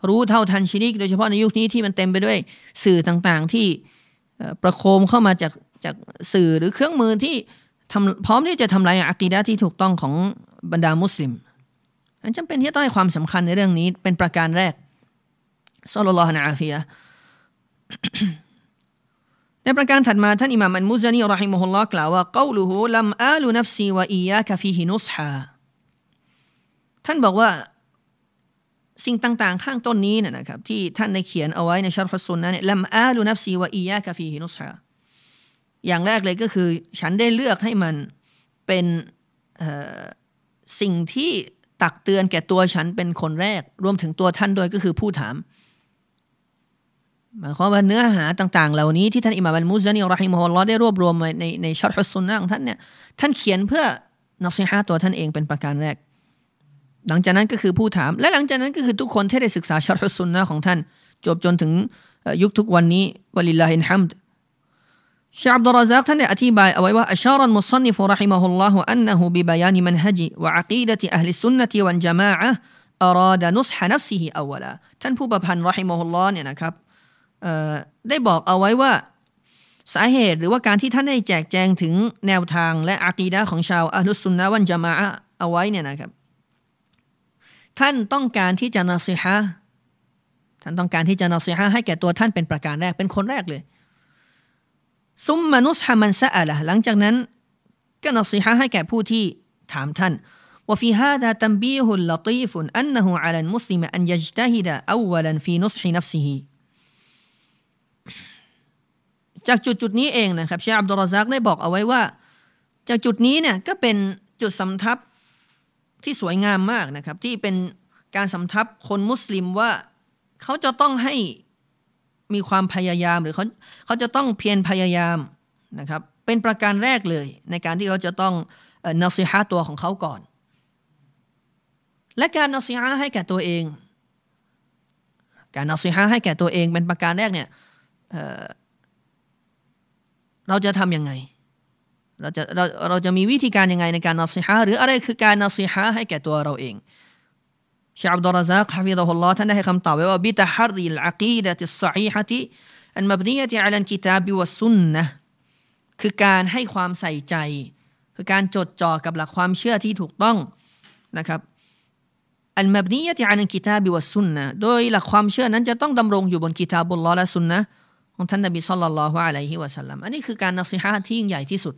รู้เท่าทันชิริก โดยเฉพาะในยุคนี้ที่มันเต็มไปด้วยสื่อต่างๆที่ประโคมเข้ามาจากจากสื่อหรือเครื่องมือที่ ทำพร้อมที่จะทำลายอักีดะที่ถูกต้องของบรรดามุสลิมอันจำเป็นที่ต้องให้ความสำคัญในเรื่องนี้เป็นประการแรกสัลลัลลอฮุอะฟียะในประการถัดมาท่านอิหม่ามอันมุซานีรอฮิมุฮุลลอฮ์กล่าวว่าเกาลูฮูลัมอาลูนัฟซีวะอียะกะฟีฮินุสฮาท่านบอกว่าสิ่งต่าง ๆ ข้างต้นนี้นะครับที่ท่านได้เขียนเอาไว้ในชัรฮุสุนนะเนี่ยลัมอาลูนัฟซีวะอียะกะฟีฮินุสฮา อย่างแรกเลยก็คือ ฉันได้เลือกให้มันเป็นสิ่งที่ตักเตือนแก่ตัวฉันเป็นคนแรก รวมถึงตัวท่านด้วยก็คือผู้ถามหมายความว่าเนื้อหาต่างๆ เหล่านี้ที่ท่านอิหม่ามอัลมุซานีรอฮิมฮุลลอได้รวบรวมไว้ในในชัรฮุสุนนะของท่านเนี่ยท่านเขียนเพื่อนักสิฮะตัวท่านเองเป็นประการแรก หลังจากนั้นก็คือผู้ถาม และหลังจากนั้นก็คือทุกคนที่ได้ศึกษาชาร์ฮุสุนนะของท่าน จบจนถึงยุคทุกวันนี้วะลิลลาฮินฮัมด ชาอับดุลรซักท่านได้อธิบายเอาไว้ว่าอัชารันมุซันนิฟุรหิมะฮุลลอฮุอันนะฮูบิบายานิมันฮจิวะอักีดะติอัลลิสุนนะติวันจามะอะอราดนุสฮะนัฟซิฮิอวลาท่านผู้ประพันธ์รอฮิมะฮุลลอฮ์เนี่ยนะครับได้บอกเอาไว้ว่าสาเหตุหรือว่าการที่ท่านได้แจกแจงถึงแนวทางและอากีดะของชาวอัลลุสุนนะวันจามะเอาไว้เนี่ยนะครับ ท่านต้องการที่จะนัสิฮะท่านต้องการที่จะนัสิฮะให้แก่ตัวท่านเป็นประการแรกเป็นคนแรกเลย ซุมมานุสฮามันซะอะละหลังจากนั้นก็นัสิฮะให้แก่ผู้ที่ถามท่าน وفي هذا تنبيه لطيف أنه على المسلم أن يجتهد أولا في نصح نفسه จากจุดจุดนี้เองนะครับเชคอับดุลรซักได้บอกเอาไว้ว่า จากจุดนี้เนี่ยก็เป็นจุดสำทับที่สวยงามมากนะครับ ที่เป็นการสำทับคนมุสลิมว่าเขาจะต้องให้ มีความพยายามหรือเขาเขาจะต้องเพียรพยายามนะครับเป็นประการแรกเลยในการที่เขาจะต้องนัสิฮะตัวของเขาก่อน และการนัสิฮะให้แก่ตัวเอง การนัสิฮะให้แก่ตัวเองเป็นประการแรกเนี่ยเเราจะทำยังไงเราจะเราเราจะมีวิธีการยังไงในการนัสิฮะหรืออะไรคือการนัสิฮะให้แก่ตัวเราเอง ชาอับดุลรซักฮะฟิดะฮุลลอฮ์ท่านได้ให้คำตอบไว้ว่าบิตฮาริลอะกีดะติสซอฮีฮะติอันมบนียะติอัลันกิตาบิวัสุนนะคือการให้ความใส่ใจ คือการจดจ่อกับหลักความเชื่อที่ถูกต้องนะครับอันมบนียะติอัลันกิตาบิวัสุนนะโดยหลักความเชื่อนั้นจะต้องดำรงอยู่บนกิตาบุลลอฮ์และสุนนะของท่านนบีสัลลัลลอฮุอะลัยฮิวะสัลลัมอันนี้คือการนัสิฮะที่ยิ่งใหญ่ที่สุด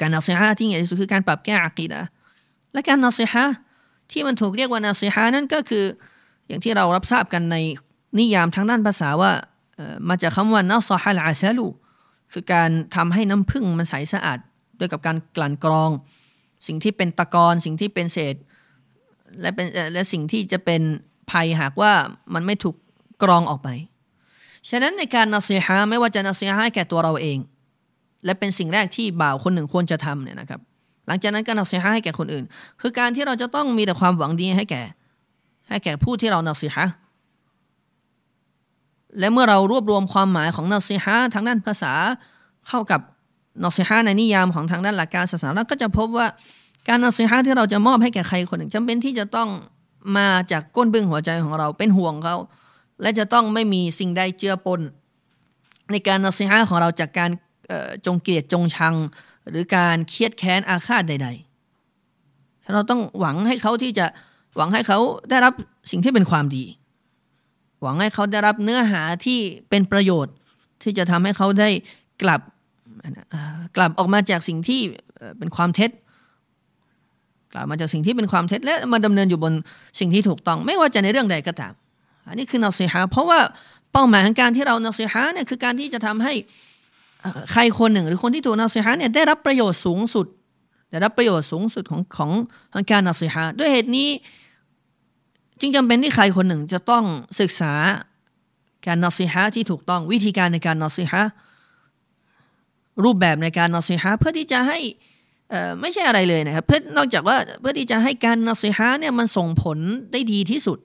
การนัสิฮะที่ยิ่งใหญ่ที่สุดคือการปรับแก้อักีดะและการนัสิฮะ ที่มันถูกเรียกว่านาซีฮานั่นก็คือ อย่างที่เรารับทราบกันในนิยามทางด้านภาษาว่ามาจากคำว่านาซาฮัลอาซาลูคือการทำให้น้ำผึ้งมันใสสะอาด ด้วยกับการกลั่นกรอง สิ่งที่เป็นตะกอนสิ่งที่เป็นเศษ และเป็นและสิ่งที่จะเป็นภัยหากว่ามันไม่ถูกกรองออกไป ฉะนั้นในการนาซีฮาไม่ว่าจะนาซีฮาให้แก่ตัวเราเอง และเป็นสิ่งแรกที่บ่าวคนหนึ่งควรจะทำเนี่ยนะครับ หลังจากนั้นก็นักสีฮะให้แก่คนอื่น คือการที่เราจะต้องมีแต่ความหวังดีให้แก่ ให้แก่ผู้ที่เรานักสีฮะและเมื่อเรารวบรวมความหมายของนักสีฮะทางด้านภาษาเข้ากับนักสีฮะในนิยามของทางด้านหลักการศาสนาเราก็จะพบว่าการนักสีฮะที่เราจะมอบให้แก่ใครคนหนึ่งจำเป็นที่จะต้องมาจากก้นบึ้งหัวใจของเราเป็นห่วงเขาและจะต้องไม่มีสิ่งใดเจือปนในการนักสีฮะของเราจากการจงเกลียดจงชัง หรือการเครียดแค้นอาฆาตใดๆเราต้องหวังให้เขาที่จะหวังให้เขาได้รับสิ่งที่เป็นความดี หวังให้เขาได้รับเนื้อหาที่เป็นประโยชน์ ที่จะทำให้เขาได้กลับกลับออกมาจากสิ่งที่เป็นความเท็จกลับมาจากสิ่งที่เป็นความเท็จและมาดำเนินอยู่บนสิ่งที่ถูกต้อง ไม่ว่าจะในเรื่องใดก็ตาม อันนี้คือนาซีฮาเพราะว่าเป้าหมายของการที่เรานาซีฮาเนี่ยคือการที่จะทำให้ ใครคนหนึ่ง หรือคนที่ถูกนัสิฮะเนี่ยได้รับประโยชน์สูงสุด ได้รับประโยชน์สูงสุดของของของการนัสิฮะด้วยเหตุนี้ จึงจำเป็นที่ใครคนหนึ่งจะต้องศึกษาการนัสิฮะที่ถูกต้องวิธีการในการนัสิฮะรูปแบบในการนัสิฮะเพื่อที่จะให้ไม่ใช่อะไรเลยนะครับเพื่อนอกจากว่าเพื่อที่จะให้การนัสิฮะเนี่ยมันส่งผลได้ดีที่สุด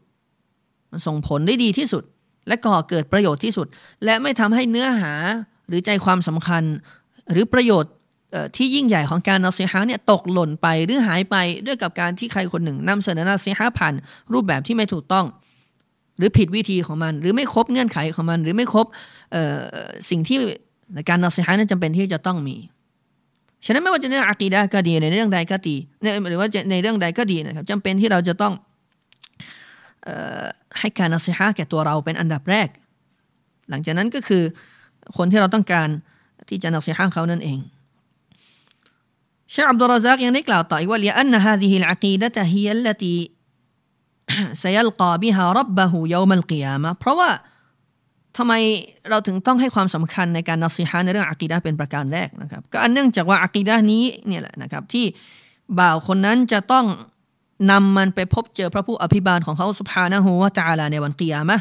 มันส่งผลได้ดีที่สุด และก่อเกิดประโยชน์ที่สุด และไม่ทำให้เนื้อหา หรือใจความสำคัญ หรือประโยชน์ที่ยิ่งใหญ่ของการนาซีฮะเนี่ยตกหล่นไปหรือหายไปด้วยกับการที่ใครคนหนึ่งนำเสนอนาซีฮะผ่านรูปแบบที่ไม่ถูกต้อง หรือผิดวิธีของมัน หรือไม่ครบเงื่อนไขของมัน หรือไม่ครบสิ่งที่ในการนาซีฮะนั้นจำเป็นที่จะต้องมีฉะนั้นไม่ว่าจะในอักีดะก็ดีในเรื่องใดก็ดีหรือว่าในเรื่องใดก็ดีนะครับจำเป็นที่เราจะต้องให้การนาซีฮะแก่ตัวเราเป็นอันดับแรก หลังจากนั้นก็คือ คนที่เราต้องการที่จะนักสิฮะเขานั่นเองชาอับดุลรซักยังได้กล่าวต่ออีกว่าเลียอันฮะดิฮิลอะกีดะตะฮียัลลตี سيلقى بها ربه يوم القيامة เพราะว่าทำไมเราถึงต้องให้ความสำคัญในการนัสิฮะในเรื่องอะกีดะเป็นประการแรกนะครับก็อันเนื่องจากว่าอะกีดะนี้เนี่ยแหละนะครับที่บ่าวคนนั้นจะต้องนำมันไปพบเจอพระผู้อภิบาลของเขาสุภานะฮูวะตาลาในวันกิยามะว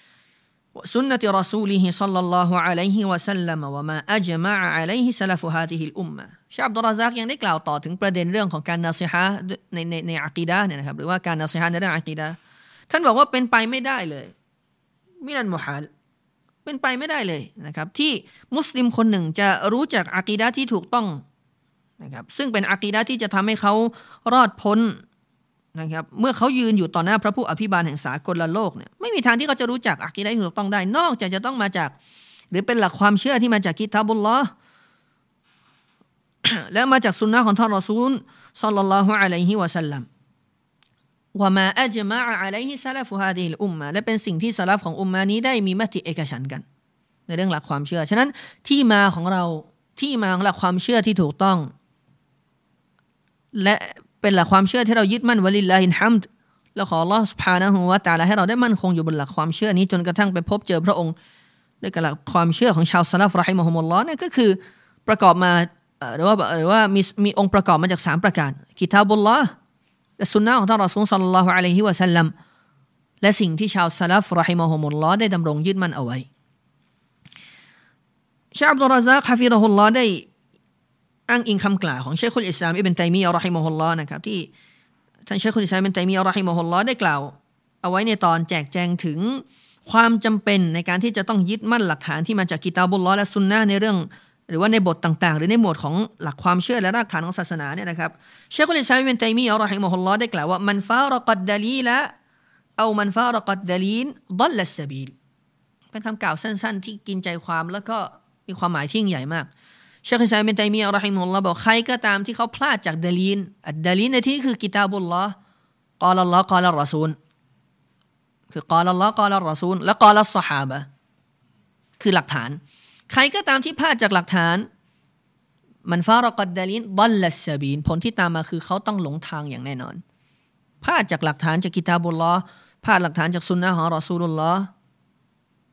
وسنة رسوله صلى الله عليه وسلم وما أجمع عليه سلف هذه الأمة ชาอับดุลราซักยังได้กล่าวต่อถึงประเด็นเรื่องของการนาซิฮะในในในอักีดะเนี่ยนะครับหรือว่าการนาซิฮะในเรื่องอักีดะท่านบอกว่าเป็นไปไม่ได้เลยมินันมุฮัลเป็นไปไม่ได้เลยนะครับ ที่มุสลิมคนหนึ่งจะรู้จักอักีดะที่ถูกต้องนะครับซึ่งเป็นอักีดะที่จะทำให้เขารอดพ้น นะครับเมื่อเขายืนอยู่ต่อหน้าพระผู้อภิบาลแห่งสากลโลกเนี่ยไม่มีทางที่เขาจะรู้จักอักีดที่ถูกต้องได้ นอกจากจะต้องมาจาก หรือเป็นหลักความเชื่อที่มาจากกิตาบุลลอฮ์และมาจากสุนนะของท่านรอซูลสัลลัลลอฮุอะลัยฮิวะสัลลัมว่ามาอัจมาอะลัยฮิซาลฟุฮาดีลอุมมะและเป็นสิ่งที่สลับของอุมมานี้ได้มีมติเอกฉันกัน ในเรื่องหลักความเชื่อ ฉะนั้นที่มาของเราที่มาของหลักความเชื่อที่ถูกต้อง และ เป็นหลักความเชื่อที่เรายึดมั่นวะลิลลาฮินฮัมด์แล้วขอลอสพานะฮูวะตาลาให้เราได้มั่นคงอยู่บนหลักความเชื่อนี้จนกระทั่งไปพบเจอพระองค์ด้วยกับหลักความเชื่อของชาวซาลาฟ رحمهم الله เนี่ยก็คือประกอบมาหรือว่าหรือว่ามีมีองค์ประกอบมาจาก 3 ประการكتاب اللهและสุนนะของท่านรอซูลصلى الله عليه وسلمและสิ่งที่ชาวซาลาฟ رحمهم الله ได้ดำรงยึดมั่นเอาไว้ชัยคฺอับดุลรอซซาก حفظه اللهได้ อ้างอิงคำกล่าวของเชคุลอิสลามอิบนตัยมียะ رحمه الله นะครับที่ท่านเชคุลอิสลามอิบนตัยมียะ رحمه الله ได้กล่าว เอาไว้ในตอนแจกแจงถึงความจำเป็นในการที่จะต้องยึดมั่นหลักฐานที่มาจากกิตาบุลลอและซุนนะในเรื่อง หรือว่าในบทต่างๆ หรือในหมวดของหลักความเชื่อและรากฐานของศาสนาเนี่ยนะครับเชคุลิซามิเบนไตมีอัลลอฮิมฮุลลอได้กล่าวว่ามันฟารกัดดลีละเอามันฟารกัดดลีนดัลลัสบีลเป็นคำกล่าวสั้น ๆ ที่กินใจความแล้วก็มีความหมายที่ยิ่งใหญ่มาก เชคุลิซามิเบนไตมีอัลลอฮิมุลลอฮ์บอกใครก็ตามที่เขาพลาดจากดลีนอัดดลีนในที่คือกิตาบุลลอฮ์กาลลอฮ์กาลรอซูลคือกาลลอฮ์กาลรอซูลและกาลสฮาบะคือหลักฐาน ใครก็ตามที่พลาดจากหลักฐาน มันฟารกัดดาลินบัลลัสบีนผลที่ตามมาคือเขาต้องหลงทางอย่างแน่นอนพลาดจากหลักฐานจากกิตาบุลลอพลาดหลักฐานจากสุนนะของรอซูลุลลอฮ์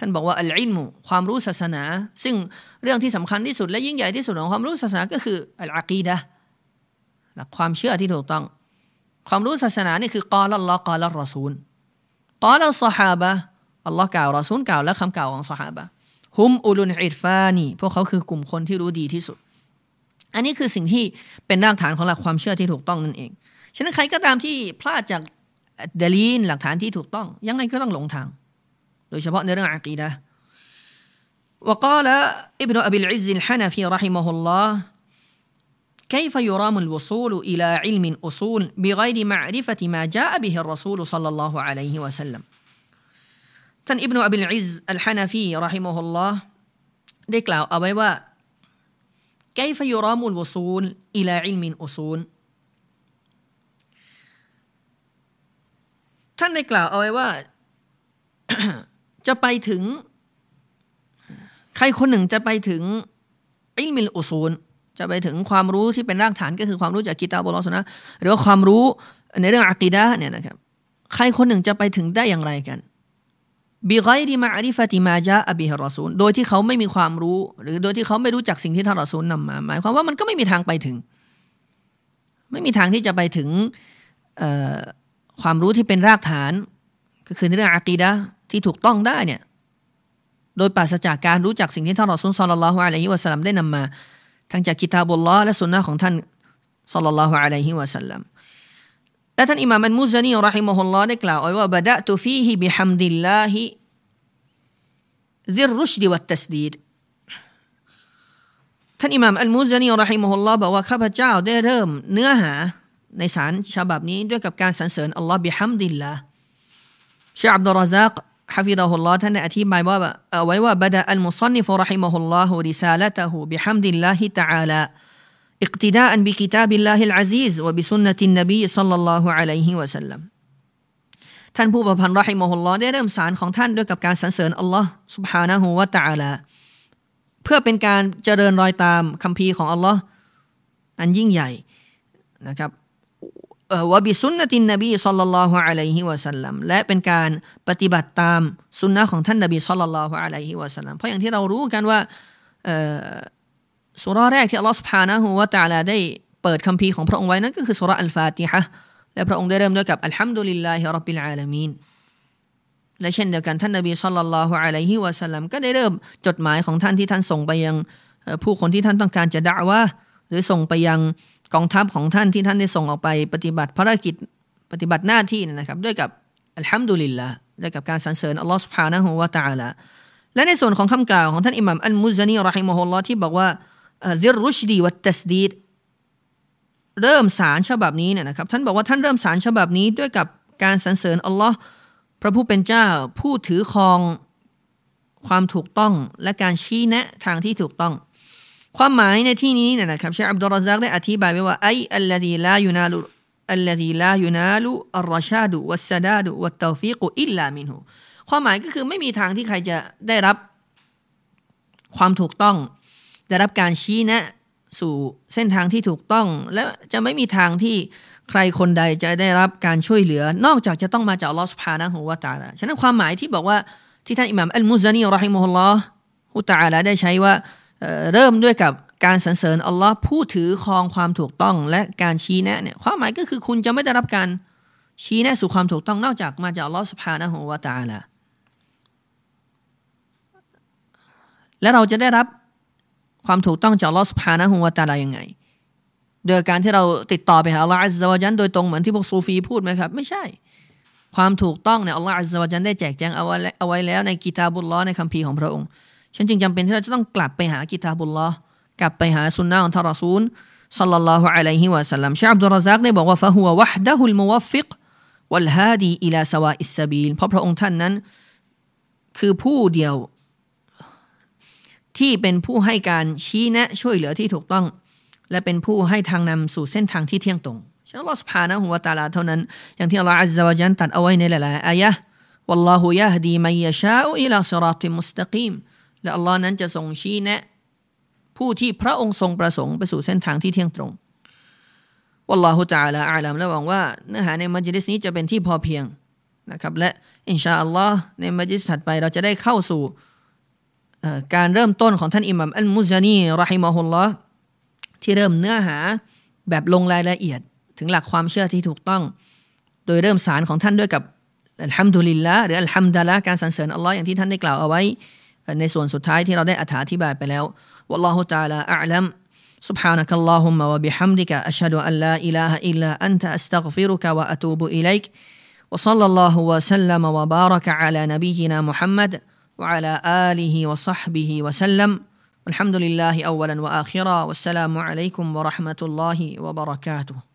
ท่านบอกว่าอัลอิลมุความรู้ศาสนา ซึ่งเรื่องที่สำคัญที่สุดและยิ่งใหญ่ที่สุดของความรู้ศาสนาก็คืออัลอากีดะหลักความเชื่อที่ถูกต้อง ความรู้ศาสนานี่คือกอลลอฮ์กอลรอซูลกอลสฮาบะอัลลอฮ์กล่าวรอซูลกล่าวและคำกล่าวของสฮาบะฮุมอุลุนอิฟานีพวกเขาคือกลุ่มคนที่รู้ดีที่สุด อันนี้คือสิ่งที่เป็นรากฐานของหลักความเชื่อที่ถูกต้องนั่นเอง ฉะนั้นใครก็ตามที่พลาดจากดลีนหลักฐานที่ถูกต้อง ยังไงก็ต้องหลงทาง โดยเฉพาะในเรื่องอากีดะ وقال ابن أبي العز الحنفي رحمه الله كيف يرام الوصول إلى علم أصول بغير معرفة ما جاء به الرسول صلى الله عليه وسلم ท่านอิบนุอับิลอิซอัลฮานาฟีรอฮิมะฮุลลอฮ์ได้กล่าวเอาไว้ว่า كيف يرام الوصول إلى علم أصول ท่านได้กล่าวเอาไว้ว่า จะไปถึง ใครคนหนึ่งจะไปถึงอิลมิลอุซูล จะไปถึงความรู้ที่เป็นรากฐานก็คือความรู้จากกิตาบุลอสนะหรือว่าความรู้ในเรื่องอักีดะเนี่ยนะครับ ใครคนหนึ่งจะไปถึงได้อย่างไรกันบิไกดีมาอาริฟติมาจาอบิฮรอซูลโดยที่เขาไม่มีความรู้ หรือโดยที่เขาไม่รู้จักสิ่งที่ท่านรอซูลนำมา หมายความว่ามันก็ไม่มีทางไปถึง ไม่มีทางที่จะไปถึงความรู้ที่เป็นรากฐาน ก็คือในเรื่องอากีดะ ที่ถูกต้องได้เนี่ยโดยปราศจากการรู้จักสิ่งที่ท่านรอซูลสัลลัลลอฮุอะลัยฮิวะสัลลัมได้นำมา ทั้งจากกิตาบุลลอฮ์และสุนนะของท่านสัลลัลลอฮุอะลัยฮิวะสัลลัมและท่านอิมามอันมุซานีรอฮิมะฮุลลอฮ์ได้กล่าวไว้ว่าบดะตุฟีฮิบิฮัมดิลลาฮิซิรรุชดีวัตตัสดีดท่านอิมามอัลมุซานีرحمه اللهบอกว่าข้าพเจ้าได้เริ่มเนื้อหาในสารฉบับนี้ด้วยกับการสรรเสริญอัลลอฮ์บิฮัมดิลลาชาอับดุลรซัก ฮะฟิดะฮุลลอฮ์ท่านได้อธิบายว่าเอาไว้ว่าบดะอัลมุซันนิฟรอฮิมะฮุลลอฮ์ริซาลตะฮูบิฮัมดิลลาฮิตะอาลา اقتداء بكتاب الله العزيز وبسنة النبي صلى الله عليه وسلم ท่านผู้ประพันธ์รอฮิมะฮุลลอฮ์ได้เริ่มสารของท่านด้วยกับการสรรเสริญอัลลอฮ์ سبحانه และ تعالى เพื่อเป็นการเจริญรอยตามคำพีของอัลลอฮ์อันยิ่งใหญ่นะครับ وبسنة النبي صلى الله عليه وسلمและเป็นการปฏิบัติตามสุนนะของท่านนบีصلى الله عليه وسلمเพราะอย่างที่เรารู้กันว่าสุราแรกที่อัลลอฮฺسبحانه وتعالىได้เปิดคัมภีร์ของพระองค์ไว้นั่นก็คือสุราอัลฟาติฮะและพระองค์ได้เริ่มด้วยกับالحمد لله رب العالمينและเช่นเดียวกันท่านนบีสัลลัลลอฮุอะลัยฮิวะสัลลัมก็ได้เริ่มจดหมายของท่านที่ท่านส่งไปยังผู้คนที่ท่านต้องการจะด่าว่า หรือส่งไปยัง กองทัพของท่านที่ท่านได้ส่งออกไปปฏิบัติภารกิจปฏิบัติหน้าที่นะครับ ด้วยกับอัลฮัมดุลิลละด้วยกับการสรรเสริญอัลลอฮฺสุบฮานะฮูวาตาละและในส่วนของคำกล่าวของท่านอิหมามอัลมุซานีรอฮิมฮุลลอที่บอกว่าดิรุชดีวัตตสดีดเริ่มสารฉบับนี้เนี่ยนะครับท่านบอกว่าท่านเริ่มสารฉบับนี้ด้วยกับการสรรเสริญอัลลอฮ์พระผู้เป็นเจ้าผู้ถือครองความถูกต้องและการชี้แนะทางที่ถูกต้อง ความหมายในที่นี้เนี่ยนะครับเชคอับดุลรซักได้อธิบายไว้ว่าأي الذي لا ينال الذي لا ينال الرشاد والسداد والتوفيق إلا منهความหมายก็คือไม่มีทางที่ใครจะได้รับความถูกต้อง ได้รับการชี้แนะสู่เส้นทางที่ถูกต้อง และจะไม่มีทางที่ใครคนใดจะได้รับการช่วยเหลือ นอกจากจะต้องมาจากลอสุภานะฮูวาตาลาฉะนั้นความหมายที่บอกว่าที่ท่านอิหม่ามอัลมุซานีรอฮิมุฮุลลอฮ์ฮุตาลาได้ใช้ว่า เริ่มด้วยกับการสรรเสริญอัลลอฮ์ผู้ถือครองความถูกต้องและการชี้แนะเนี่ยความหมายก็คือคุณจะไม่ได้รับการชี้แนะสู่ความถูกต้องนอกจากมาจากอัลลอฮ์สุภานะฮุวาตาละและเราจะได้รับความถูกต้องจากอัลลอฮ์سبحانه وتعالىยังไง โดยการที่เราติดต่อไปหาอัลลอฮ์อัลลอฮ์จันโดยตรงเหมือนที่พวกซูฟีพูดไหมครับ ไม่ใช่ ความถูกต้องเนี่ยอัลลอฮ์อัลลอฮ์จันได้แจกแจงเอาไว้เอาไว้แล้วในكتاب اللهในคัมภีร์ของพระองค์ ฉันจึงจำเป็นที่เราจะต้องกลับไปหากิตาบุลลอฮ์กลับไปหาสุนนะของท่านรอซูลสัลลัลลอฮุอะลัยฮิวะสัลลัมชาอับดุลรซักได้บอกว่าฟะฮุวะวะฮดะฮุลมุวฟิกวัลฮาดีอิลาสวาอิสซาบีลเพราะพระองค์ท่านนั้น คือผู้เดียว ที่เป็นผู้ให้การชี้แนะช่วยเหลือที่ถูกต้อง และเป็นผู้ให้ทางนำสู่เส้นทางที่เที่ยงตรงฉะนั้นอัลลอฮฺสุภานะฮุวาตาลาเท่านั้น อย่างที่อัลลอฮฺอัลลอฮฺจันตัดเอาไว้ในหลายๆอายะ والله يهدي من يشاء إلى صراط مستقيم และอัลลอฮ์นั้นจะทรงชี้แนะ ผู้ที่พระองค์ทรงประสงค์ไปสู่เส้นทางที่เที่ยงตรงวัลลอฮุจาลาอาลัมและหวังว่าเนื้อหาในมัจลิสนี้จะเป็นที่พอเพียงนะครับ และอินชาอัลลอฮ์ในมัจลิสถัดไปเราจะได้เข้าสู่การเริ่มต้นของท่านอิหมัมอัลมุซานีรอฮิมะฮุลลอฮ์ที่เริ่มเนื้อหาแบบลงรายละเอียด ถึงหลักความเชื่อที่ถูกต้อง โดยเริ่มสารของท่านด้วยกับอัลฮัมดุลิลละหรืออัลฮัมดะละการสรรเสริญอัลลอฮ์อย่างที่ท่านได้กล่าวเอาไว้ ในส่วนสุดท้ายที่เราได้อธิบายไปแล้ว والله تعالى أعلم سبحانك اللهم وبحمدك أشهد أن لا إله إلا أنت أستغفرك وأتوب إليك وصلى الله وسلم وبارك على نبينا محمد وعلى آله وصحبه وسلم والحمد لله أولا وآخرا والسلام عليكم ورحمة الله وبركاته